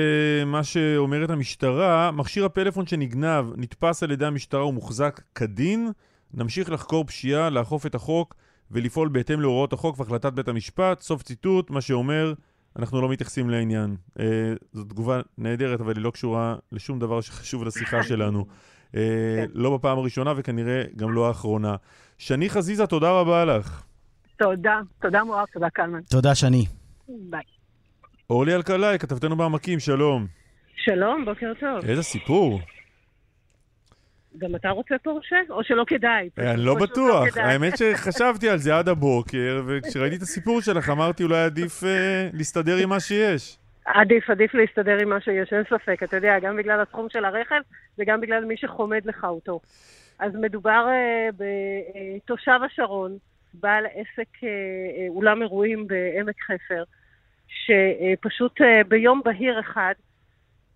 מה שאומרת המשטרה. מכשיר הפלאפון שנגנב נתפס על ידי המשטרה ומוחזק כדין. נמשיך לחקור פשיעה, לאכוף את החוק ולפעול בהתאם להוראות החוק והחלטת בית המשפט. סוף ציטוט, מה שאומר, אנחנו לא מתייחסים לעניין. אה, זו תגובה נהדרת, אבל היא לא קשורה לשום דבר שחשוב לשיחה שלנו. אה, לא בפעם הראשונה וכנראה גם לא האחרונה. שני חזיזה, תודה רבה לך. תודה. תודה מואב, תודה קלמן. תודה, שני. ביי. אורלי אלקלעי, כתבתנו בעמקים, שלום. שלום, בוקר טוב. איזה סיפור. גם אתה רוצה פורשה? או שלא כדאי? אני לא, לא בטוח. האמת שחשבתי על זה עד הבוקר, וכשראיתי את הסיפור שלך אמרתי אולי עדיף אה, להסתדר עם מה שיש. עדיף, עדיף להסתדר עם מה שיש, אין ספק. אתה יודע, גם בגלל הסכום של הרכב וגם בגלל מי שחומד לך אותו. אז מדובר אה, בתושב השרון, בעל עסק אה, אולם אירועים בעמק חפר, שפשוט ביום בהיר אחד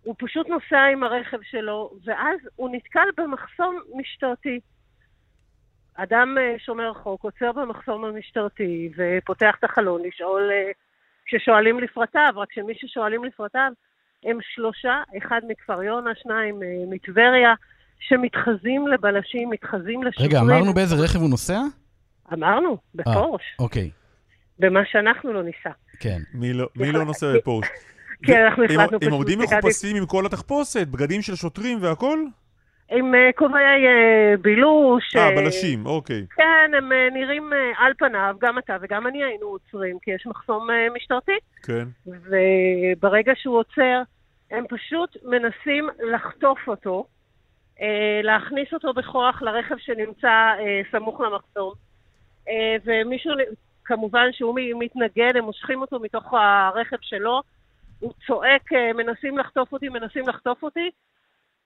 הוא פשוט נוסע עם הרכב שלו, ואז הוא נתקל במחסום משטרתי. אדם אה, שומר חוק עוצר במחסום המשטרתי ופותח את החלון לשאול, אה, כששואלים לפרטיו, רק שמי ששואלים לפרטיו הם שלושה, אחד מכפר יונה, שניים אה, מטבריה, שמתחזים לבלשים, מתחזים לשוטרים. רגע, אמרנו באיזה רכב הוא נוסע? אמרנו, בפורש. אוקיי. במה שאנחנו לא ניסע. כן. מי לא, מי לא נוסע בפורש? כי אנחנו החלטנו הם. עומדים מחופשים עם כל התחפושת, בגדים של שוטרים והכל? עם אה, כובעי אה, בילוש. אה, אה, בלשים, אוקיי. כן, הם נראים על פניו, גם אתה וגם אני היינו עוצרים, כי יש מחסום משטרתי. כן. וברגע שהוא עוצר, הם פשוט מנסים לחטוף אותו, להכניס אותו בכוח לרכב שנמצא סמוך למחסום. ומישהו, כמובן שהוא מתנגד, הם מושכים אותו מתוך הרכב שלו, הוא צועק, אה, מנסים לחטוף אותי, מנסים לחטוף אותי.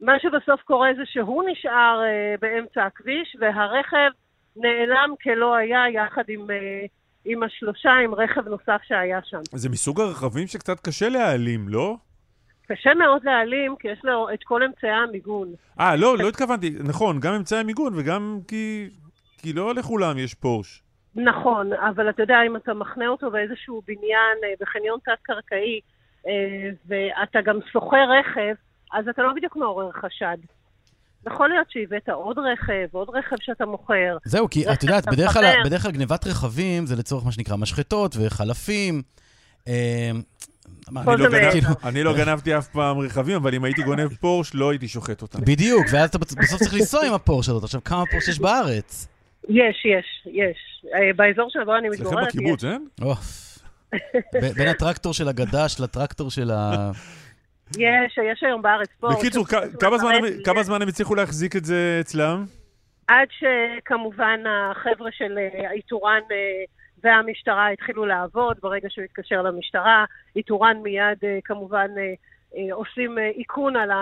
מה שבסוף קורה זה שהוא נשאר אה, באמצע הכביש, והרכב נעלם כלא היה יחד עם, אה, עם השלושה, עם רכב נוסף שהיה שם. זה מסוג הרכבים שקצת קשה להעלים, לא? קשה מאוד להעלים, כי יש לו את כל אמצעי המיגון. אה, לא, לא התכוונתי. נכון, גם אמצעי מיגון וגם כי... כי לא לכולם יש פורש. נכון, אבל אתה יודע, אם אתה מחנה אותו באיזשהו בניין, בחניון תת-קרקעי, ואתה גם שוכר רכב, אז אתה לא בדיוק מעורר חשד. יכול להיות שהבאת עוד רכב, עוד רכב שאתה מוכר. זהו, כי את יודעת, בדרך כלל. בדרך כלל גנבת רכבים זה לצורך מה שנקרא משחטות וחלפים. אה, אני לא אני לא גנבתי אף פעם רכבים, אבל אם הייתי גונב פורש, לא הייתי שוחט אותם. בדיוק, ואז אתה בסוף צריך לנסוע עם הפורש הזאת. עכשיו, כמה פורש יש בארץ? יש, יש, יש. אה, באזור שבו אני אצלכם מתגוררת, בקיבוץ, אין? בין הטרקטור של הגדש לטרקטור של ה... יש, יש היום בארץ ספורט. בקיצור, כמה זמן הם- הצליחו להחזיק את זה אצלם? עד שכמובן החבר'ה של אה, איתורן אה, והמשטרה התחילו לעבוד, ברגע שהוא התקשר למשטרה, איתורן מיד אה, כמובן עושים איכון על, ה,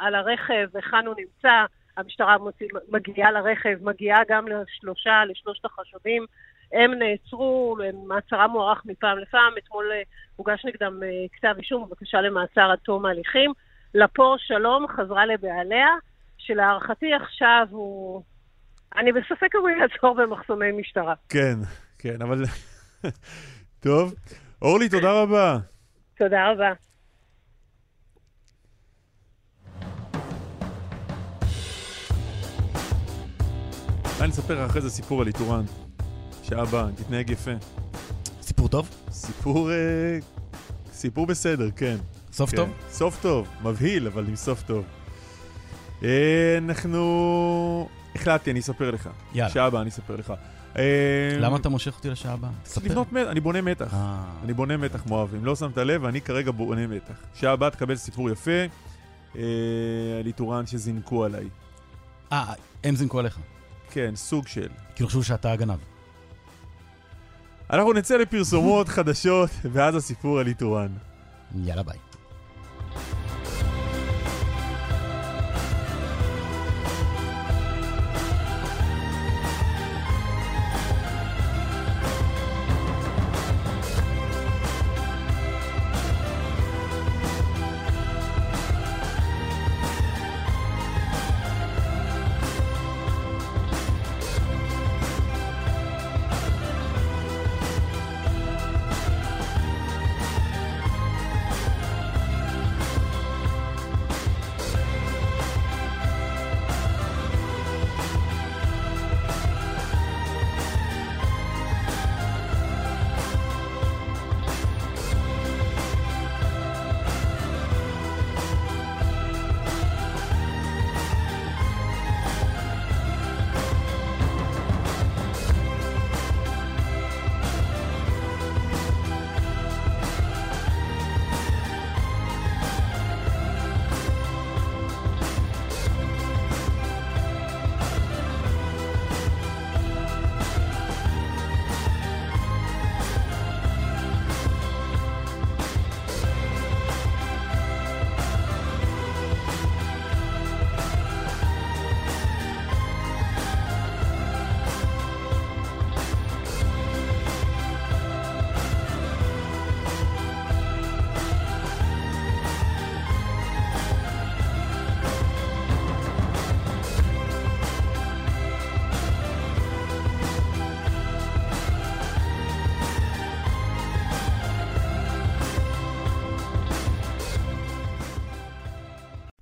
על הרכב, היכן הוא נמצא, המשטרה מוציא, מגיעה לרכב, מגיעה גם לשלושה, לשלושת החשודים, הם נעצרו, מעצרם מוארך מפעם לפעם, אתמול אה, הוגש נגדם אה, כתב אישום, בבקשה למעצר עד תום ההליכים. לפור שלום חזרה לבעליה, שלהערכתי עכשיו הוא... אני בספק אם הוא יעצור במחסומי משטרה. כן, כן, אבל... טוב. אורלי, תודה רבה. תודה רבה. אולי נספר לך אחרי זה סיפור על איתורן. שעה הבאה, תתנהג יפה. סיפור טוב? סיפור... אה, סיפור בסדר, כן. סוף כן. טוב? סוף טוב. מבהיל, אבל עם סוף טוב. אה, אנחנו... החלטתי, אני אספר לך. יאללה. שעה הבאה אני אספר לך. אה, למה אתה מושך אותי לשעה הבאה? צריך. לבנות מתח, אני בונה מתח. אני בונה מתח מואב. אם לא שמת לב, אני כרגע בונה מתח. שעה הבאה תקבל סיפור יפה על איתורן שזינקו עליי. אה, הם זינקו עליך. כן, סוג של. כאילו חשבו שאתה הגנב. אנחנו נצא לפרסומות חדשות, ואז הסיפור על איתורן. יאללה ביי.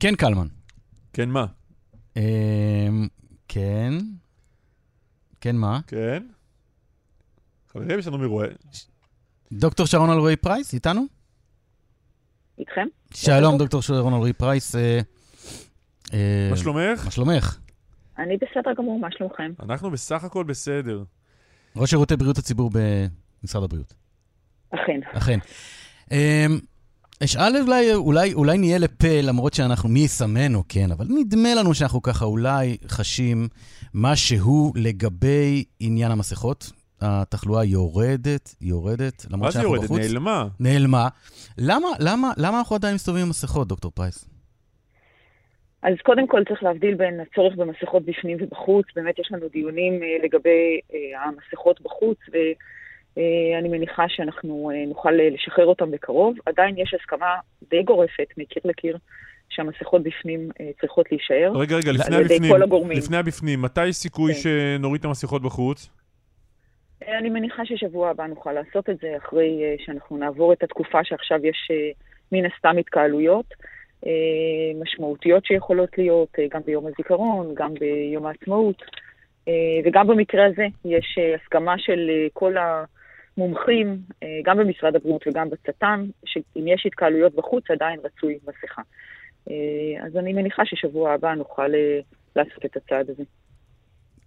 כן, קלמן. כן, מה? אמ, כן. כן, מה? כן? חברים, יש לנו מרואיין. דוקטור שרון אלרועי פרייס, איתנו? איתכם? שלום, דוקטור שרון אלרי פרייס. אה, אה, מה שלומך? מה שלומך? אני בסדר גמור, מה שלומכם? אנחנו בסך הכל בסדר. ראש שירותי בריאות הציבור במשרד הבריאות. אכן. אכן. אשאל אולי, אולי, אולי נהיה לפה, למרות שאנחנו, מי יסמנו, כן, אבל נדמה לנו שאנחנו ככה אולי חשים משהו לגבי עניין המסכות. התחלואה יורדת, יורדת, למרות שאנחנו בחוץ. מה זה יורדת? נעלמה. נעלמה. למה, למה, למה אנחנו עדיין מסתובבים עם מסכות, דוקטור פרייס? אז קודם כל צריך להבדיל בין הצורך במסכות בפנים ובחוץ. באמת יש לנו דיונים אה, לגבי אה, המסכות בחוץ, ואני מניחה שאנחנו אה, נוכל לשחרר אותם בקרוב. עדיין יש הסכמה די גורפת מקיר לקיר. שהמסכות בפנים צריכות להישאר. רגע, רגע, לפני הבפנים, לפני הבפנים, מתי סיכוי כן. שנוריד את המסכות בחוץ? אני מניחה ששבוע הבא נוכל לעשות את זה, אחרי שאנחנו נעבור את התקופה שעכשיו יש מן הסתם התקהלויות. אה, משמעותיות שיכולות להיות, אה, גם ביום הזיכרון, גם ביום העצמאות, אה, וגם במקרה הזה יש הסכמה של כל המומחים, גם במשרד הבריאות וגם בצט"ם, שאם יש התקהלויות בחוץ עדיין רצוי מסכה. אז אני מניחה ששבוע הבא נוכל לעשות את הצעד הזה.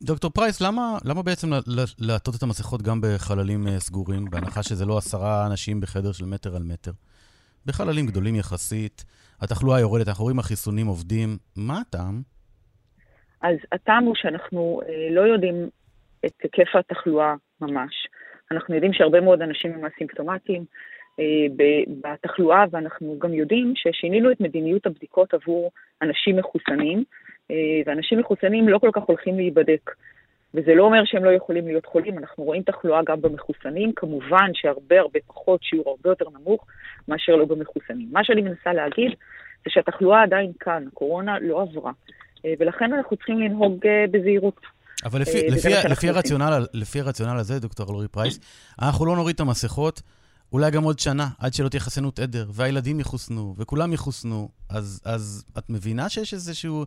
דוקטור פרייס, למה, למה בעצם לעטות את המסכות גם בחללים סגורים, בהנחה שזה לא עשרה אנשים בחדר של מטר על מטר? בחללים גדולים יחסית, התחלואה יורדת, אנחנו רואים החיסונים עובדים, מה הטעם? אז הטעם הוא שאנחנו אה, לא יודעים את היקף התחלואה ממש. אנחנו יודעים שהרבה מאוד אנשים הם אסימפטומטיים אה, בתחלואה, ואנחנו גם יודעים ששינינו את מדיניות הבדיקות עבור אנשים מחוסנים, אה, ואנשים מחוסנים לא כל כך הולכים להיבדק. וזה לא אומר שהם לא יכולים להיות חולים, אנחנו רואים תחלואה גם במחוסנים, כמובן שהרבה הרבה פחות, שיעור הרבה יותר נמוך מאשר לא במחוסנים. מה שאני מנסה להגיד זה שהתחלואה עדיין כאן, הקורונה לא עברה, אה, ולכן אנחנו צריכים לנהוג בזהירות. אבל לפי, אה, לפי, לפי, הרציונל, לפי הרציונל הזה, דוקטור אלורי פרייס, אנחנו לא נוריד את המסכות, אולי גם עוד שנה, עד שלא תהיה חסינות עדר, והילדים יחוסנו, וכולם יחוסנו, אז, אז את מבינה שיש איזשהו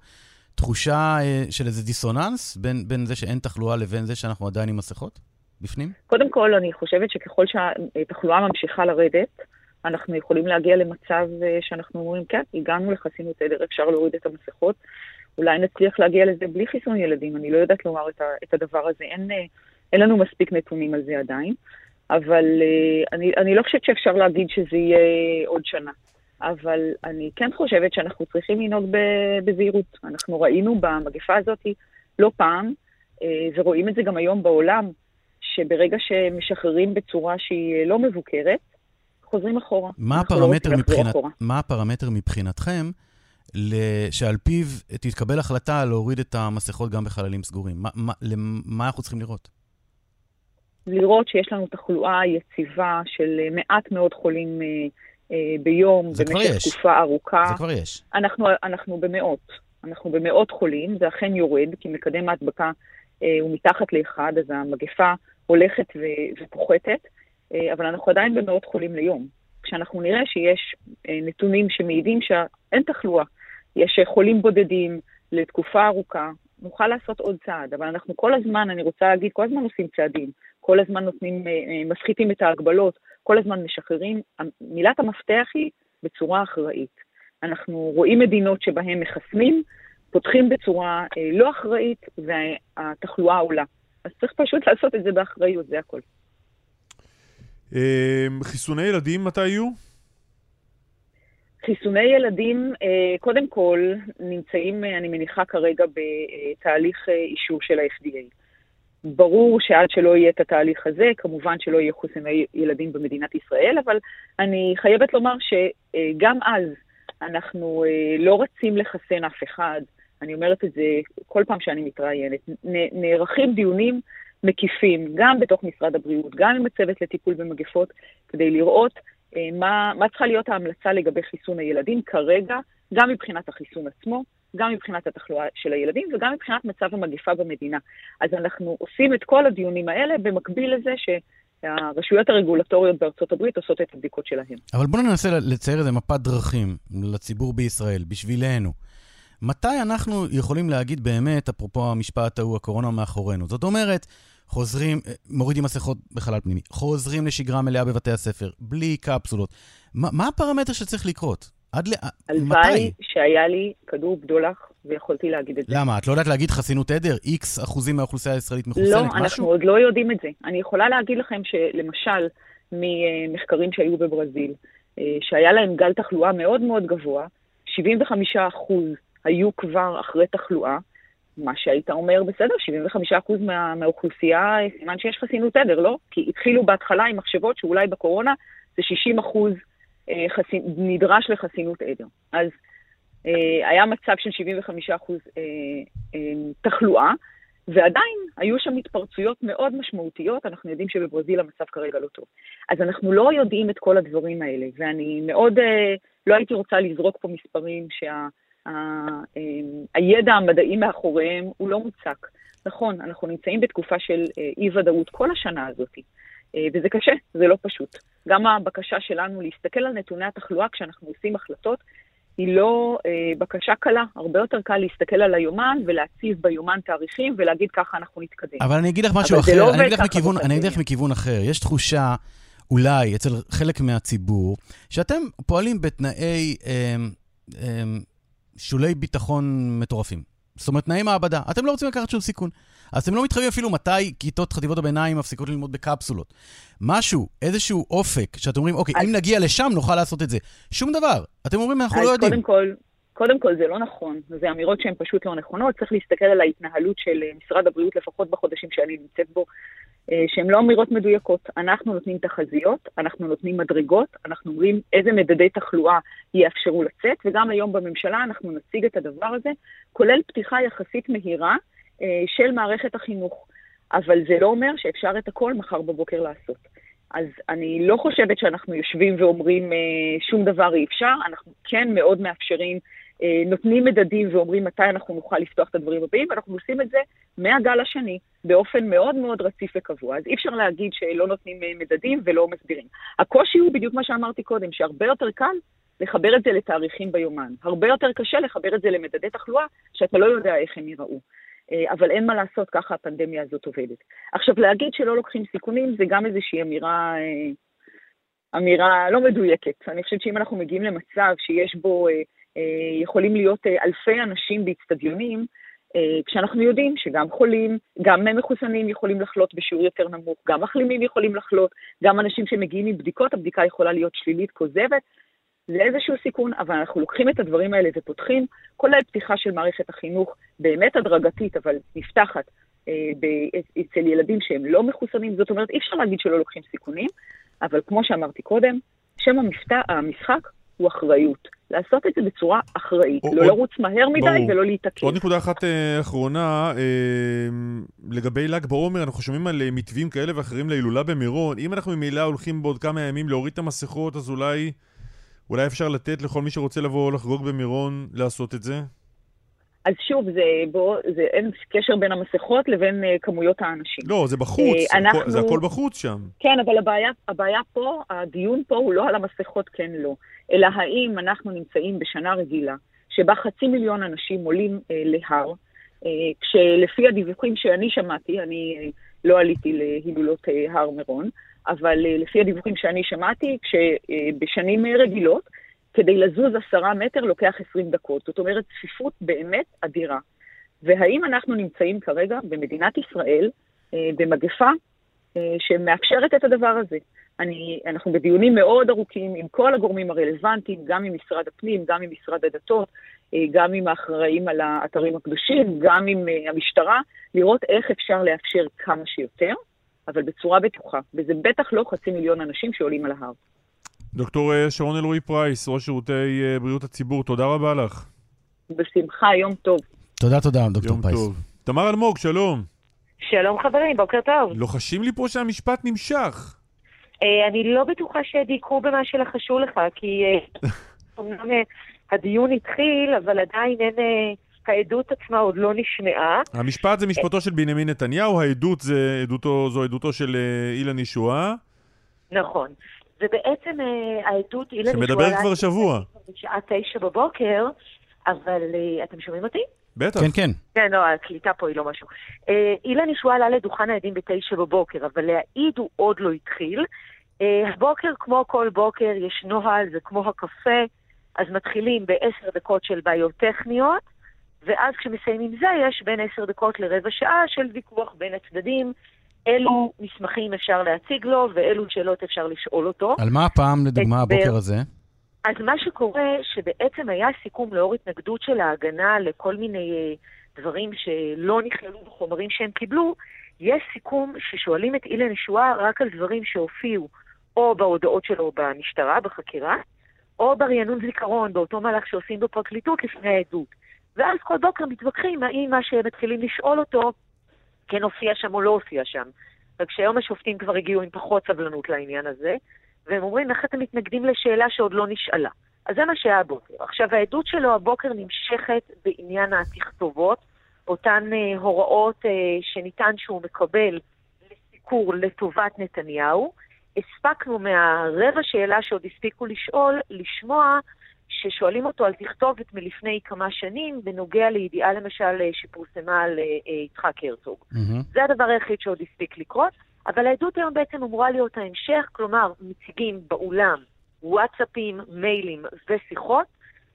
תחושה אה, של איזה דיסוננס בין, בין זה שאין תחלואה לבין זה שאנחנו עדיין עם מסכות בפנים? קודם כל, אני חושבת שככל שהתחלואה ממשיכה לרדת, אנחנו יכולים להגיע למצב אה, שאנחנו אומרים, כן, הגענו לחסינות עדר, אפשר להוריד את המסכות. אולי נצליח להגיע לזה בלי חיסון ילדים, אני לא יודעת לומר את, ה, את הדבר הזה. אין, אה, אין לנו מספיק נתונים על זה עדיין, אבל אני, אני לא חושבת שאפשר להגיד שזה יהיה עוד שנה. אבל אני כן חושבת שאנחנו צריכים לנהוג בזהירות. אנחנו ראינו במגפה הזאת לא פעם, אה, ורואים את זה גם היום בעולם, שברגע שמשחררים בצורה שהיא לא מבוקרת, חוזרים אחורה. מה לא הפרמטר, לא מבחינת. מה הפרמטר מבחינתכם שעל פיו תתקבל החלטה להוריד את המסכות גם בחללים סגורים? מה, מה, למה אנחנו צריכים לראות? לראות שיש לנו תחלואה יציבה של מעט מאוד חולים אה, אה, ביום במשך תקופה ארוכה. זה כבר יש. אנחנו, אנחנו במאות. אנחנו במאות חולים, זה אכן יורד, כי מקדם ההדבקה אה, הוא מתחת לאחד, אז המגפה הולכת ו- ופוחתת, אה, אבל אנחנו עדיין במאות חולים ליום. כשאנחנו נראה שיש אה, נתונים שמעידים שאין תחלואה, יש חולים בודדים לתקופה ארוכה, נוכל לעשות עוד צעד, אבל אנחנו כל הזמן, אני רוצה להגיד, כל הזמן עושים צעדים, כל הזמן נותנים, אה, אה, מפחיתים את ההגבלות, כל הזמן משחררים. מילת המפתח היא בצורה אחראית. אנחנו רואים מדינות שבהן מחסנים, פותחים בצורה אה, לא אחראית והתחלואה עולה. אז צריך פשוט לעשות את זה באחריות, זה הכל. חיסוני ילדים מתי יהיו? חיסוני ילדים, קודם כל, נמצאים, אני מניחה כרגע, בתהליך אישור של ה-FDA. ברור שעד שלא יהיה את התהליך הזה, כמובן שלא יהיה חוסני ילדים במדינת ישראל, אבל אני חייבת לומר שגם אז אנחנו אה, לא רצים לחסן אף אחד. אני אומרת את זה כל פעם שאני מתראיינת. נערכים דיונים מקיפים, גם בתוך משרד הבריאות, גם עם הצוות לטיפול במגפות, כדי לראות אה, מה, מה צריכה להיות ההמלצה לגבי חיסון הילדים כרגע, גם מבחינת החיסון עצמו, גם מבחינת התחלואה של הילדים וגם מבחינת מצב המגפה במדינה. אז אנחנו עושים את כל הדיונים האלה במקביל לזה ש... הרשויות הרגולטוריות בארצות הברית עושות את הבדיקות שלהן. אבל בואו ננסה לצייר איזה מפת דרכים לציבור בישראל, בשבילנו. מתי אנחנו יכולים להגיד באמת, אפרופו המשפט ההוא, הקורונה מאחורינו? זאת אומרת, חוזרים, אה, מורידים מסכות בחלל פנימי, חוזרים לשגרה מלאה בבתי הספר, בלי קפסולות. מה, מה הפרמטר שצריך לקרות? עד ל... הלוואי שהיה לי כדור בדולח ויכולתי להגיד את זה. למה? את לא יודעת להגיד חסינות עדר? איקס אחוזים מהאוכלוסייה הישראלית מחוסנת? לא, משהו? אנחנו עוד לא יודעים את זה. אני יכולה להגיד לכם שלמשל, ממחקרים שהיו בברזיל, אה, שהיה להם גל תחלואה מאוד מאוד גבוה, 75 אחוז היו כבר אחרי תחלואה, מה שהיית אומר, בסדר, 75% מה, מהאוכלוסייה, סימן שיש חסינות עדר, לא? כי התחילו בהתחלה עם מחשבות שאולי בקורונה זה 60% אה, חסין, נדרש לחסינות עדר. אז אה, היה מצב של 75% אה, אה, תחלואה, ועדיין היו שם התפרצויות מאוד משמעותיות, אנחנו יודעים שבברזיל המצב כרגע לא טוב. אז אנחנו לא יודעים את כל הדברים האלה, ואני מאוד, אה, לא הייתי רוצה לזרוק פה מספרים שה... אמ, הידע המדעי מאחוריהם הוא לא מוצק. נכון, אנחנו נמצאים בתקופה של אה, אי-ודאות כל השנה הזאת, אה, וזה קשה, זה לא פשוט. גם הבקשה שלנו להסתכל על נתוני התחלואה כשאנחנו עושים החלטות, היא לא אה, בקשה קלה. הרבה יותר קל להסתכל על היומן ולהציב ביומן תאריכים ולהגיד ככה אנחנו נתקדם. אבל אני אגיד לך משהו אחר, לא אני, אגיד לך מכיוון, אני אגיד לך מכיוון אחר. יש תחושה, אולי, אצל חלק מהציבור, שאתם פועלים בתנאי... אה, אה, שולי ביטחון מטורפים. זאת אומרת, תנאי מעבדה. אתם לא רוצים לקחת שום סיכון. אז אתם לא מתחייבים אפילו מתי כיתות חטיבות הביניים מפסיקות ללמוד בקפסולות. משהו, איזשהו אופק, שאתם אומרים, אוקיי, אז... אם נגיע לשם נוכל לעשות את זה. שום דבר. אתם אומרים, אנחנו לא יודעים. קודם כל, קודם כל זה לא נכון, זה אמירות שהן פשוט לא נכונות. צריך להסתכל על ההתנהלות של אה, משרד הבריאות, לפחות בחודשים שאני נמצאת בו, אה, שהן לא אמירות מדויקות. אנחנו נותנים תחזיות, אנחנו נותנים מדרגות, אנחנו אומרים איזה מדדי תחלואה יאפשרו לצאת, וגם היום בממשלה אנחנו נציג את הדבר הזה, כולל פתיחה יחסית מהירה אה, של מערכת החינוך. אבל זה לא אומר שאפשר את הכל מחר בבוקר לעשות. אז אני לא חושבת שאנחנו יושבים ואומרים שום דבר אי אפשר, אנחנו כן מאוד מאפשרים נותנים מדדים ואומרים מתי אנחנו נוכל לפתוח את הדברים הבאים, ואנחנו עושים את זה מהגל השני, באופן מאוד מאוד רציף וקבוע. אז אי אפשר להגיד שלא נותנים אה, מדדים ולא מסבירים. הקושי הוא בדיוק מה שאמרתי קודם, שהרבה יותר קל לחבר את זה לתאריכים ביומן. הרבה יותר קשה לחבר את זה למדדי תחלואה, שאתה לא יודע איך הם ייראו. אה, אבל אין מה לעשות, ככה הפנדמיה הזאת עובדת. עכשיו, להגיד שלא לוקחים סיכונים זה גם איזושהי אמירה, אמירה לא מדויקת. אני חושבת שאם אנחנו מגיעים למצב שיש בו אה, יכולים להיות אה, אלפי אנשים באיצטדיונים, אה, כשאנחנו יודעים שגם חולים, גם מחוסנים יכולים לחלות בשיעור יותר נמוך, גם מחלימים יכולים לחלות, גם אנשים שמגיעים עם בדיקות, הבדיקה יכולה להיות שלילית כוזבת. זה איזשהו סיכון, אבל אנחנו לוקחים את הדברים האלה ופותחים, כולל פתיחה של מערכת החינוך באמת הדרגתית, אבל נפתחת אה, אצל ילדים שהם לא מחוסנים. זאת אומרת, אי אפשר להגיד שלא לוקחים סיכונים, אבל כמו שאמרתי קודם, שם המשחק הוא אחריות. לעשות את זה בצורה אחראית, או, לא עוד, לרוץ מהר מדי ברור. ולא להתעכב. עוד נקודה אחת אה, אחרונה, אה, לגבי ל"ג בעומר, אנחנו שומעים על אה, מתווים כאלה ואחרים להילולה במירון. אם אנחנו ממילא הולכים בעוד כמה ימים להוריד את המסכות, אז אולי, אולי אפשר לתת לכל מי שרוצה לבוא לחגוג במירון לעשות את זה? אז שוב, זה, בוא, זה אין קשר בין המסכות לבין uh, כמויות האנשים. לא, זה בחוץ, uh, אנחנו... זה הכל בחוץ שם. כן, אבל הבעיה, הבעיה פה, הדיון פה הוא לא על המסכות כן לא, אלא האם אנחנו נמצאים בשנה רגילה, שבה חצי מיליון אנשים עולים uh, להר, uh, כשלפי הדיווחים שאני שמעתי, אני uh, לא עליתי להילולות uh, הר מירון, אבל uh, לפי הדיווחים שאני שמעתי, כשבשנים uh, רגילות, כדי לזוז עשרה מטר לוקח עשרים דקות. זאת אומרת, צפיפות באמת אדירה. והאם אנחנו נמצאים כרגע במדינת ישראל אה, במגפה אה, שמאפשרת את הדבר הזה? אני, אנחנו בדיונים מאוד ארוכים עם כל הגורמים הרלוונטיים, גם עם משרד הפנים, גם עם משרד הדתות, אה, גם עם האחראים על האתרים הקדושים, גם עם המשטרה, לראות איך אפשר לאפשר כמה שיותר, אבל בצורה בטוחה. וזה בטח לא חצי מיליון אנשים שעולים על ההר. דוקטור אה, שרון אלרועי פרייס, ראש שירותי אה, בריאות הציבור, תודה רבה לך. בשמחה, יום טוב. תודה, תודה, דוקטור יום פייס. טוב. תמר אלמוג, שלום. שלום חברים, בוקר טוב. לוחשים לי פה שהמשפט נמשך. אה, אני לא בטוחה שדייקו במה שלחשו לך, כי אומנם הדיון התחיל, אבל עדיין אין... העדות עצמה עוד לא נשמעה. המשפט זה משפטו של בנימין נתניהו, העדות זה עדותו, זו עדותו של אילן ישועה. נכון. ובעצם אה, העדות, אילן שמדבר כבר שבוע. בשעה תשע בבוקר, אבל uh, אתם שומעים אותי? בטח. כן, כן. כן, לא, הקליטה פה היא לא משהו. Uh, אילן ישועה עלה לדוכן העדים בתשע בבוקר, אבל להעיד הוא עוד לא התחיל. הבוקר, כמו כל בוקר, יש נוהל, זה כמו הקפה, אז מתחילים בעשר דקות של בעיות טכניות, ואז כשמסיימים זה, יש בין עשר דקות לרבע שעה של ויכוח בין הצדדים. אילו מסמכים אפשר להציג לו ואילו שאלות אפשר לשאול אותו. על מה הפעם, לדוגמה, הבוקר הזה? אז מה שקורה, שבעצם היה סיכום לאור התנגדות של ההגנה לכל מיני אה, דברים שלא נכללו בחומרים שהם קיבלו, יש סיכום ששואלים את אילן ישועה רק על דברים שהופיעו או בהודעות שלו במשטרה, בחקירה, או ברענון זיכרון, באותו מהלך שעושים בפרקליטות לפני העדות. ואז כל בוקר מתווכחים האם מה שהם מתחילים לשאול אותו כן הופיע שם או לא הופיע שם. וכשהיום השופטים כבר הגיעו עם פחות סבלנות לעניין הזה, והם אומרים, איך אתם מתנגדים לשאלה שעוד לא נשאלה? אז זה מה שהיה הבוקר. עכשיו, העדות שלו הבוקר נמשכת בעניין התכתובות, אותן אה, הוראות אה, שניתן שהוא מקבל לסיקור לטובת נתניהו. הספקנו מהרבע שאלה שעוד הספיקו לשאול, לשמוע ששואלים אותו על תכתובת מלפני כמה שנים, בנוגע לידיעה למשל אה, שפורסמה על אה, אה, יצחק הרצוג. מהמם. זה הדבר היחיד שעוד הספיק לקרות, אבל העדות היום בעצם אמורה להיות ההמשך, כלומר, מציגים באולם וואטסאפים, מיילים ושיחות,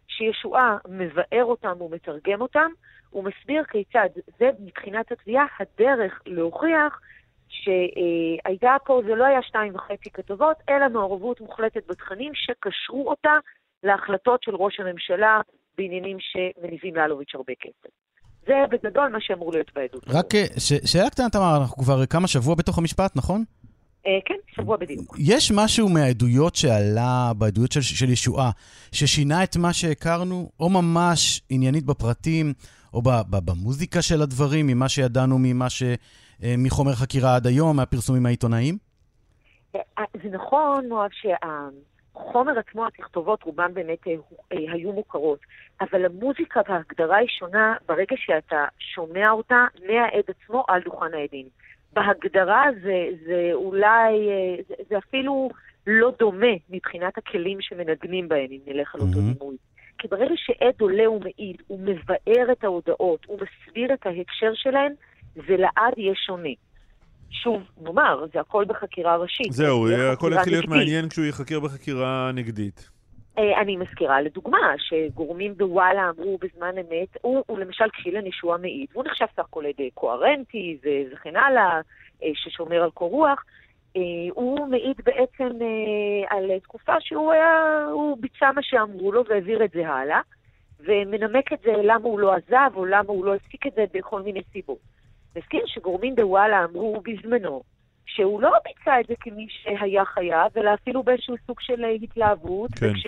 שישועה מבאר אותם ומתרגם אותם, ומסביר כיצד זה מבחינת התביעה הדרך להוכיח שהייתה פה, זה לא היה שתיים וחצי כתובות, אלא מעורבות מוחלטת בתכנים שקשרו אותה להחלטות של ראש הממשלה בעניינים שמניבים לאלוביץ' הרבה כסף. זה בגדול מה שאמור להיות בעדות. רק אה, ש- שאלה קטנה, תמר, אנחנו כבר כמה שבוע בתוך המשפט, נכון? אה, כן, שבוע בדיוק. יש משהו מהעדויות שעלה, בעדויות של, של ישועה, ששינה את מה שהכרנו, או ממש עניינית בפרטים, או ב, ב, במוזיקה של הדברים, ממה שידענו, ממה ש... אה, מחומר חקירה עד היום, מהפרסומים העיתונאיים? זה נכון, מואב, שהחומר עצמו, התכתובות, רובן באמת אה, אה, היו מוכרות, אבל המוזיקה וההגדרה היא שונה ברגע שאתה שומע אותה מהעד עצמו על דוכן העדים. בהגדרה זה, זה אולי, אה, זה, זה אפילו לא דומה מבחינת הכלים שמנגנים בהם, אם נלך על אותו. דימוי. כי ברגע שעד עולה ומעיד, הוא מבאר את ההודעות, הוא מסביר את ההקשר שלהן, זה לעד יהיה שונה. שוב, נאמר, זה הכל בחקירה ראשית. זהו, זה הכל יתחיל להיות. מעניין כשהוא ייחקר בחקירה נגדית. אה, אני מזכירה לדוגמה, שגורמים בוואלה אמרו בזמן אמת, הוא, הוא למשל כשאילן ישועה מעיד, הוא נחשב סך הכל עד קוהרנטי וכן הלאה, אה, ששומר על קור רוח, אה, הוא מעיד בעצם על תקופה שהוא היה, הוא ביצע מה שאמרו לו והעביר את זה הלאה, ומנמק את זה למה הוא לא עזב או למה הוא לא הפסיק את זה בכל מיני סיבות. נזכיר שגורמים בוואלה אמרו בזמנו שהוא לא ביצע את זה כמי שהיה חייב, אלא אפילו באיזשהו סוג של אה, התלהבות, כן. וכש,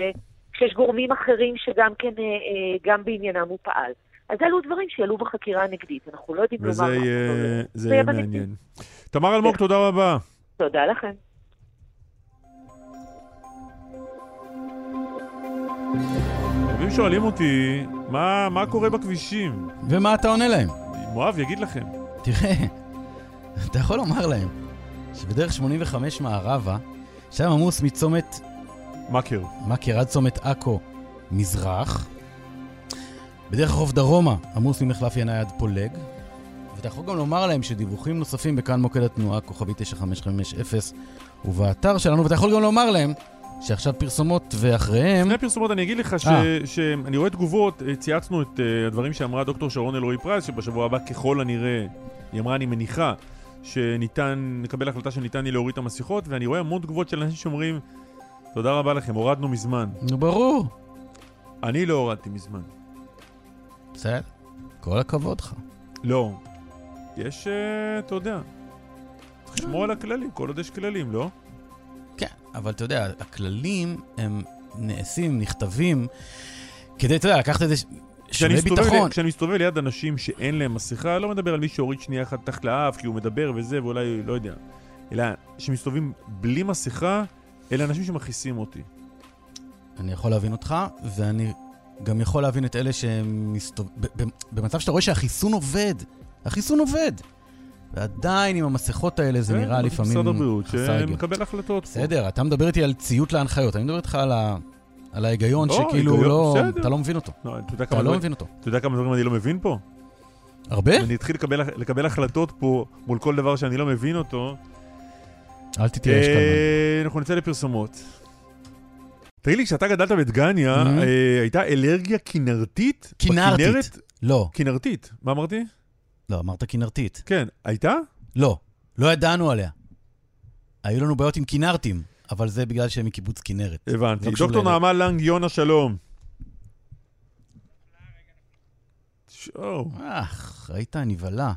כשיש גורמים אחרים שגם כן, אה, אה, גם בעניינם הוא פעל. אז אלו דברים שיעלו בחקירה הנגדית, אנחנו לא יודעים לומר מה יהיה זה יהיה בנגדית. מעניין. תמר אלמוג, כן. תודה רבה. תודה לכם. רבים שואלים אותי, מה מה קורה בכבישים? ומה אתה עונה להם? מואב יגיד לכם. תראה, אתה יכול לומר להם שבדרך 85 מערבה, שם עמוס מצומת מכר. מכר עד צומת עכו מזרח, בדרך החוף דרומה עמוס ממחלף ינאי עד פולג, ואתה יכול גם לומר להם שדיווחים נוספים בכאן מוקד התנועה, כוכבי 9550, ובאתר שלנו, ואתה יכול גם לומר להם שעכשיו פרסומות ואחריהם... לפני הפרסומות אני אגיד לך ש- אה. שאני רואה תגובות, אה, צייצנו את אה, הדברים שאמרה דוקטור שרון אלרועי פרייס, שבשבוע הבא ככל הנראה, היא אמרה אני מניחה, שניתן, נקבל החלטה שניתן יהיה להוריד את המסכות, ואני רואה המון תגובות של אנשים שאומרים, תודה רבה לכם, הורדנו מזמן. נו, ברור. אני לא הורדתי מזמן. בסדר, כל הכבוד לך. לא. יש, אתה יודע, צריך לשמור על הכללים, כל עוד יש כללים, לא? כן, אבל אתה יודע, הכללים הם נעשים, נכתבים, כדי, אתה יודע, לקחת איזה ש- כשאני מסתובב. לי, כשאני מסתובב ליד אנשים שאין להם מסכה, אני לא מדבר על מי שהוריד שנייה אחת תחת לאף, כי הוא מדבר וזה, ואולי, לא יודע. אלא שמסתובבים בלי מסכה, אלה אנשים שמכעיסים אותי. אני יכול להבין אותך, ואני גם יכול להבין את אלה שמסתובבים... במצב שאתה רואה שהחיסון עובד, החיסון עובד. ועדיין עם המסכות האלה זה כן, נראה לפעמים משרד הבריאות, חסר היגיון. שמקבל החלטות. בסדר, אתה מדבר איתי על ציות להנחיות, אני מדבר איתך על, ה... על ההיגיון לא, שכאילו לא. אתה לא מבין אותו. לא, אתה לא מבין אותו. אתה יודע כמה דברים אני לא מבין פה? הרבה? אני אתחיל לקבל, לקבל החלטות פה מול כל דבר שאני לא מבין אותו. אל תתייאש כלמן. אה, אנחנו נצא לפרסומות. תגיד לי, כשאתה גדלת בדגניה, Mhm. אה, הייתה אלרגיה? כנרתית. בכנרת? לא, כנרתית. מה אמרתי? לא, אמרת כנרתית. כן. הייתה? לא, לא ידענו עליה. היו לנו בעיות עם כנרתים, אבל זה בגלל שהם מקיבוץ כנרת. הבנתי. לא דוקטור. נעמה לנג, יונה, שלום. שואו, אך, ראית, נבהלה.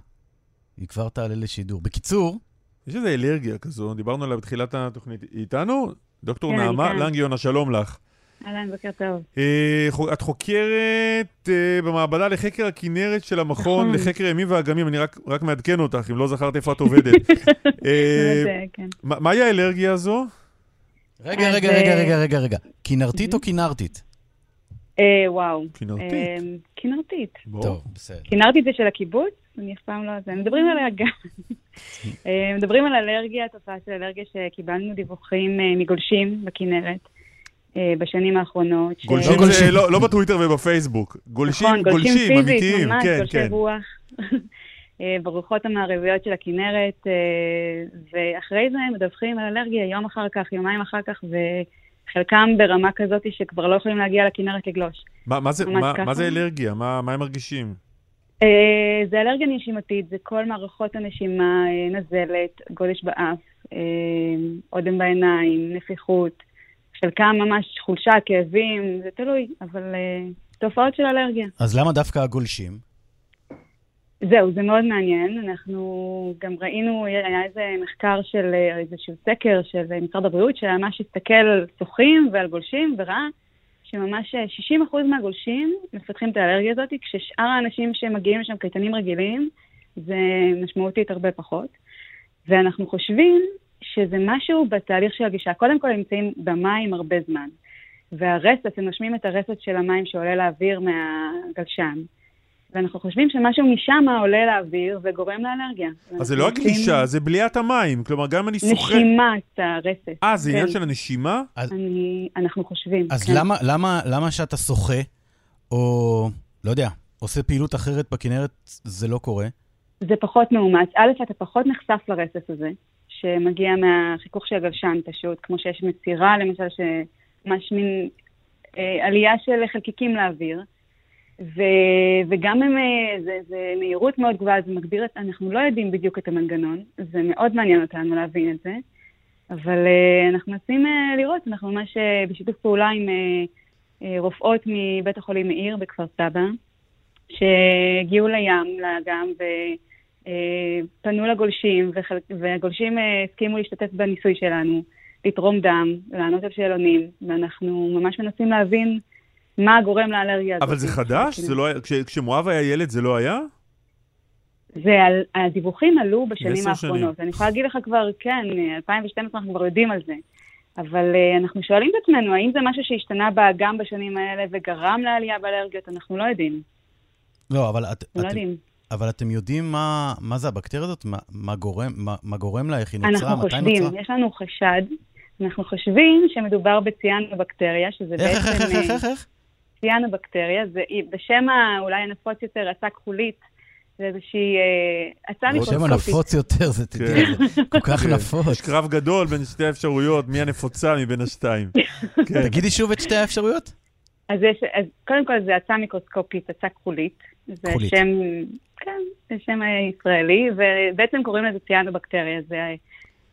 היא כבר תעלה לשידור. בקיצור, יש איזו אלרגיה כזו, דיברנו עליה בתחילת התוכנית. היא איתנו? דוקטור כן, נעמה כאן. לנג, יונה, שלום לך. אהלן, בוקר טוב. אה, את חוקרת אה, במעבדה לחקר הכנרת של המכון נכון. לחקר הימים והאגמים, אני רק, רק מעדכן אותך, אם לא זכרת איפה את עובדת. אה, כן. מה- מהי האלרגיה הזו? רגע, רגע, רגע, רגע, רגע, רגע. כנרתית או כנרתית? אה, וואו. כנרתית. אה, כנרתית. בוא. טוב, בסדר. כנרתית זה של הקיבוץ? אני אף פעם לא... זה. מדברים עליה גם. מדברים על אלרגיה, תופעה של אלרגיה שקיבלנו דיווחים מגולשים בכנרת אה, בשנים האחרונות. ש- גולשים גולשים. זה לא לא בטוויטר ובפייסבוק. גולשים, נכון, גולשים גולשים, פיזית, אמיתיים. ממש, כן, גולשי כן. רוח. אה, ברוחות המערביות של הכנרת, אה, ואחרי זה מדווחים על אלרגיה יום אחר כך, יומיים אחר כך, וחלקם ברמה כזאת שכבר לא יכולים להגיע לכנרת לגלוש. מה- מה זה- מה- ככה. מה זה אלרגיה? מה מה הם מרגישים? אה, זה אלרגיה נשימתית, זה כל מערכות הנשימה, אה, נזלת, גודש באף, אה, אודם בעיניים, נפיחות, חלקם ממש חולשה, כאבים, זה תלוי, אבל אה, תופעות של אלרגיה. אז למה דווקא הגולשים? זהו, זה מאוד מעניין. אנחנו גם ראינו, היה איזה מחקר של אה, איזשהו סקר של אה, משרד הבריאות, שממש הסתכל על שוחים ועל גולשים, וראה שממש אה, 60% מהגולשים מפתחים את האלרגיה הזאת, כששאר האנשים שמגיעים לשם קייטנים רגילים, זה משמעותית הרבה פחות. ואנחנו חושבים שזה משהו בתהליך של הגישה. קודם כל, הם נמצאים במים הרבה זמן. והרסס, הם נושמים את הרסס של המים שעולה לאוויר מהגלשן. ואנחנו חושבים שמשהו משם עולה לאוויר וגורם לאלרגיה. אז זה לא ואנחנו הגלישה, זה בליית המים. כלומר, גם אם אני עושים שוחה... נשימת הרסס. אה, זה עניין כן. של הנשימה? אני, אנחנו חושבים. אז כן. למה, למה, למה שאתה שוחה, או, לא יודע, עושה פעילות אחרת בכנרת, זה לא קורה? זה פחות מאומץ. א', אתה פחות נחשף לרסס הזה, שמגיע מהחיכוך של הגלשן פשוט, כמו שיש מסירה, למשל, שממש מין אה, עלייה של חלקיקים לאוויר. ו, וגם הם, אה, זה, זה מהירות מאוד גבוהה, זה מגביר את, אנחנו לא יודעים בדיוק את המנגנון, זה מאוד מעניין אותנו להבין את זה, אבל אה, אנחנו מנסים אה, לראות, אנחנו ממש אה, בשיתוף פעולה עם אה, אה, רופאות מבית החולים מאיר בכפר סבא, שהגיעו לים, לאגם, ופנו לגולשים, וחל... והגולשים אה, הסכימו להשתתף בניסוי שלנו, לתרום דם, לענות על שאלונים, ואנחנו ממש מנסים להבין מה גורם לאלרגיה הזאת. אבל זה חדש? זה לא היה... כש- כשמואב היה ילד זה לא היה? זה, על- הדיווחים עלו בשנים האחרונות. שנים. אני יכולה להגיד לך כבר, כן, 2012 אנחנו כבר יודעים על זה. אבל uh, אנחנו שואלים את עצמנו, האם זה משהו שהשתנה באגם בשנים האלה וגרם לעלייה באלרגיות? אנחנו לא יודעים. לא, אבל, את, לא יודעים. אבל אתם יודעים מה, מה זה הבקטריה הזאת? מה, מה, גורם, מה, מה גורם לה? איך היא נוצרה? אנחנו מתי חושבים, נוצרה? יש לנו חשד, אנחנו חושבים שמדובר בציאנובקטריה, שזה איך, איך, בעצם... איך, איך, אה, איך, איך? ציאנובקטריה, זה בשם אולי הנפוץ יותר, עצה כחולית, זה איזושהי אה, עצה השם מיקרוסקופית. הנפוץ יותר, זה תדעי, כן. זה כל כך כן. נפוץ. יש קרב גדול בין שתי האפשרויות, מי הנפוצה מבין השתיים. כן. תגידי שוב את שתי האפשרויות. אז, יש, אז קודם כל זה עצה מיקרוסקופית, עצה כחולית. זה כחולית. שם, כן, זה שם אה, ישראלי, ובעצם קוראים לזה ציאנובקטריה. זה,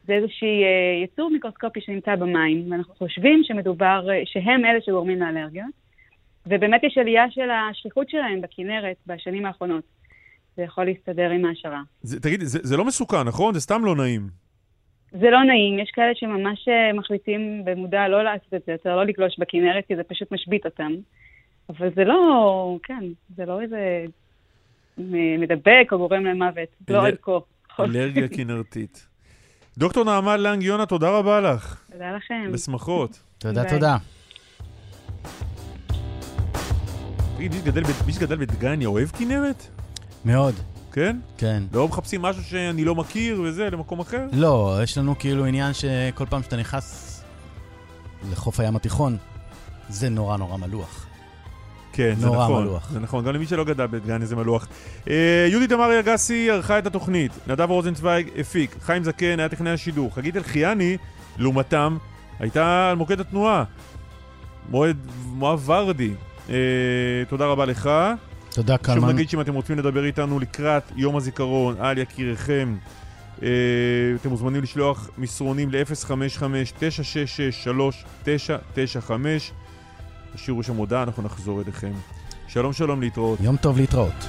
זה איזושהי אה, יצור מיקרוסקופי שנמצא במים, ואנחנו חושבים שמדובר, אה, שהם אלה שגורמים לאלרגיות, ובאמת יש עלייה של השכיחות שלהם בכנרת בשנים האחרונות. זה יכול להסתדר עם ההשערה. תגידי, זה זה לא מסוכן, נכון? זה סתם לא נעים. זה לא נעים, יש כאלה שממש אה, מחליטים במודע לא לעשות את זה יותר, לא לגלוש בכנרת, כי זה פשוט משבית אותם. אבל זה לא, כן, זה לא איזה מדבק או גורם למוות, לא אל- עד כה. אלרגיה כנרתית. דוקטור נעמה לנג יונה, תודה רבה לך. תודה לכם. בשמחות. תודה, ביי. תודה. תגיד, מי שגדל בדגניה אוהב כנרת? מאוד, כן? כן. לא מחפשים משהו שאני לא מכיר וזה, למקום אחר? לא, יש לנו כאילו עניין שכל פעם שאתה נכנס לחוף הים התיכון, זה נורא נורא מלוח. כן, זה נורא נכון. מלוח. זה נכון, גם למי שלא גדל בדגני זה מלוח. אה, יהודית אמרי אגסי ערכה את התוכנית, נדב רוזנצוויג הפיק, חיים זקן היה טכנאי השידור, חגית אלחיאני, לעומתם, הייתה על מוקד התנועה. מועד, מואב ורדי, אה, תודה רבה לך. תודה, שוב קלמן. נגיד שאם אתם רוצים לדבר איתנו לקראת יום הזיכרון על יקיריכם, אה, אתם מוזמנים לשלוח מסרונים ל-055-966-3995. תשאירו שם הודעה, אנחנו נחזור אליכם. שלום שלום להתראות. יום טוב להתראות.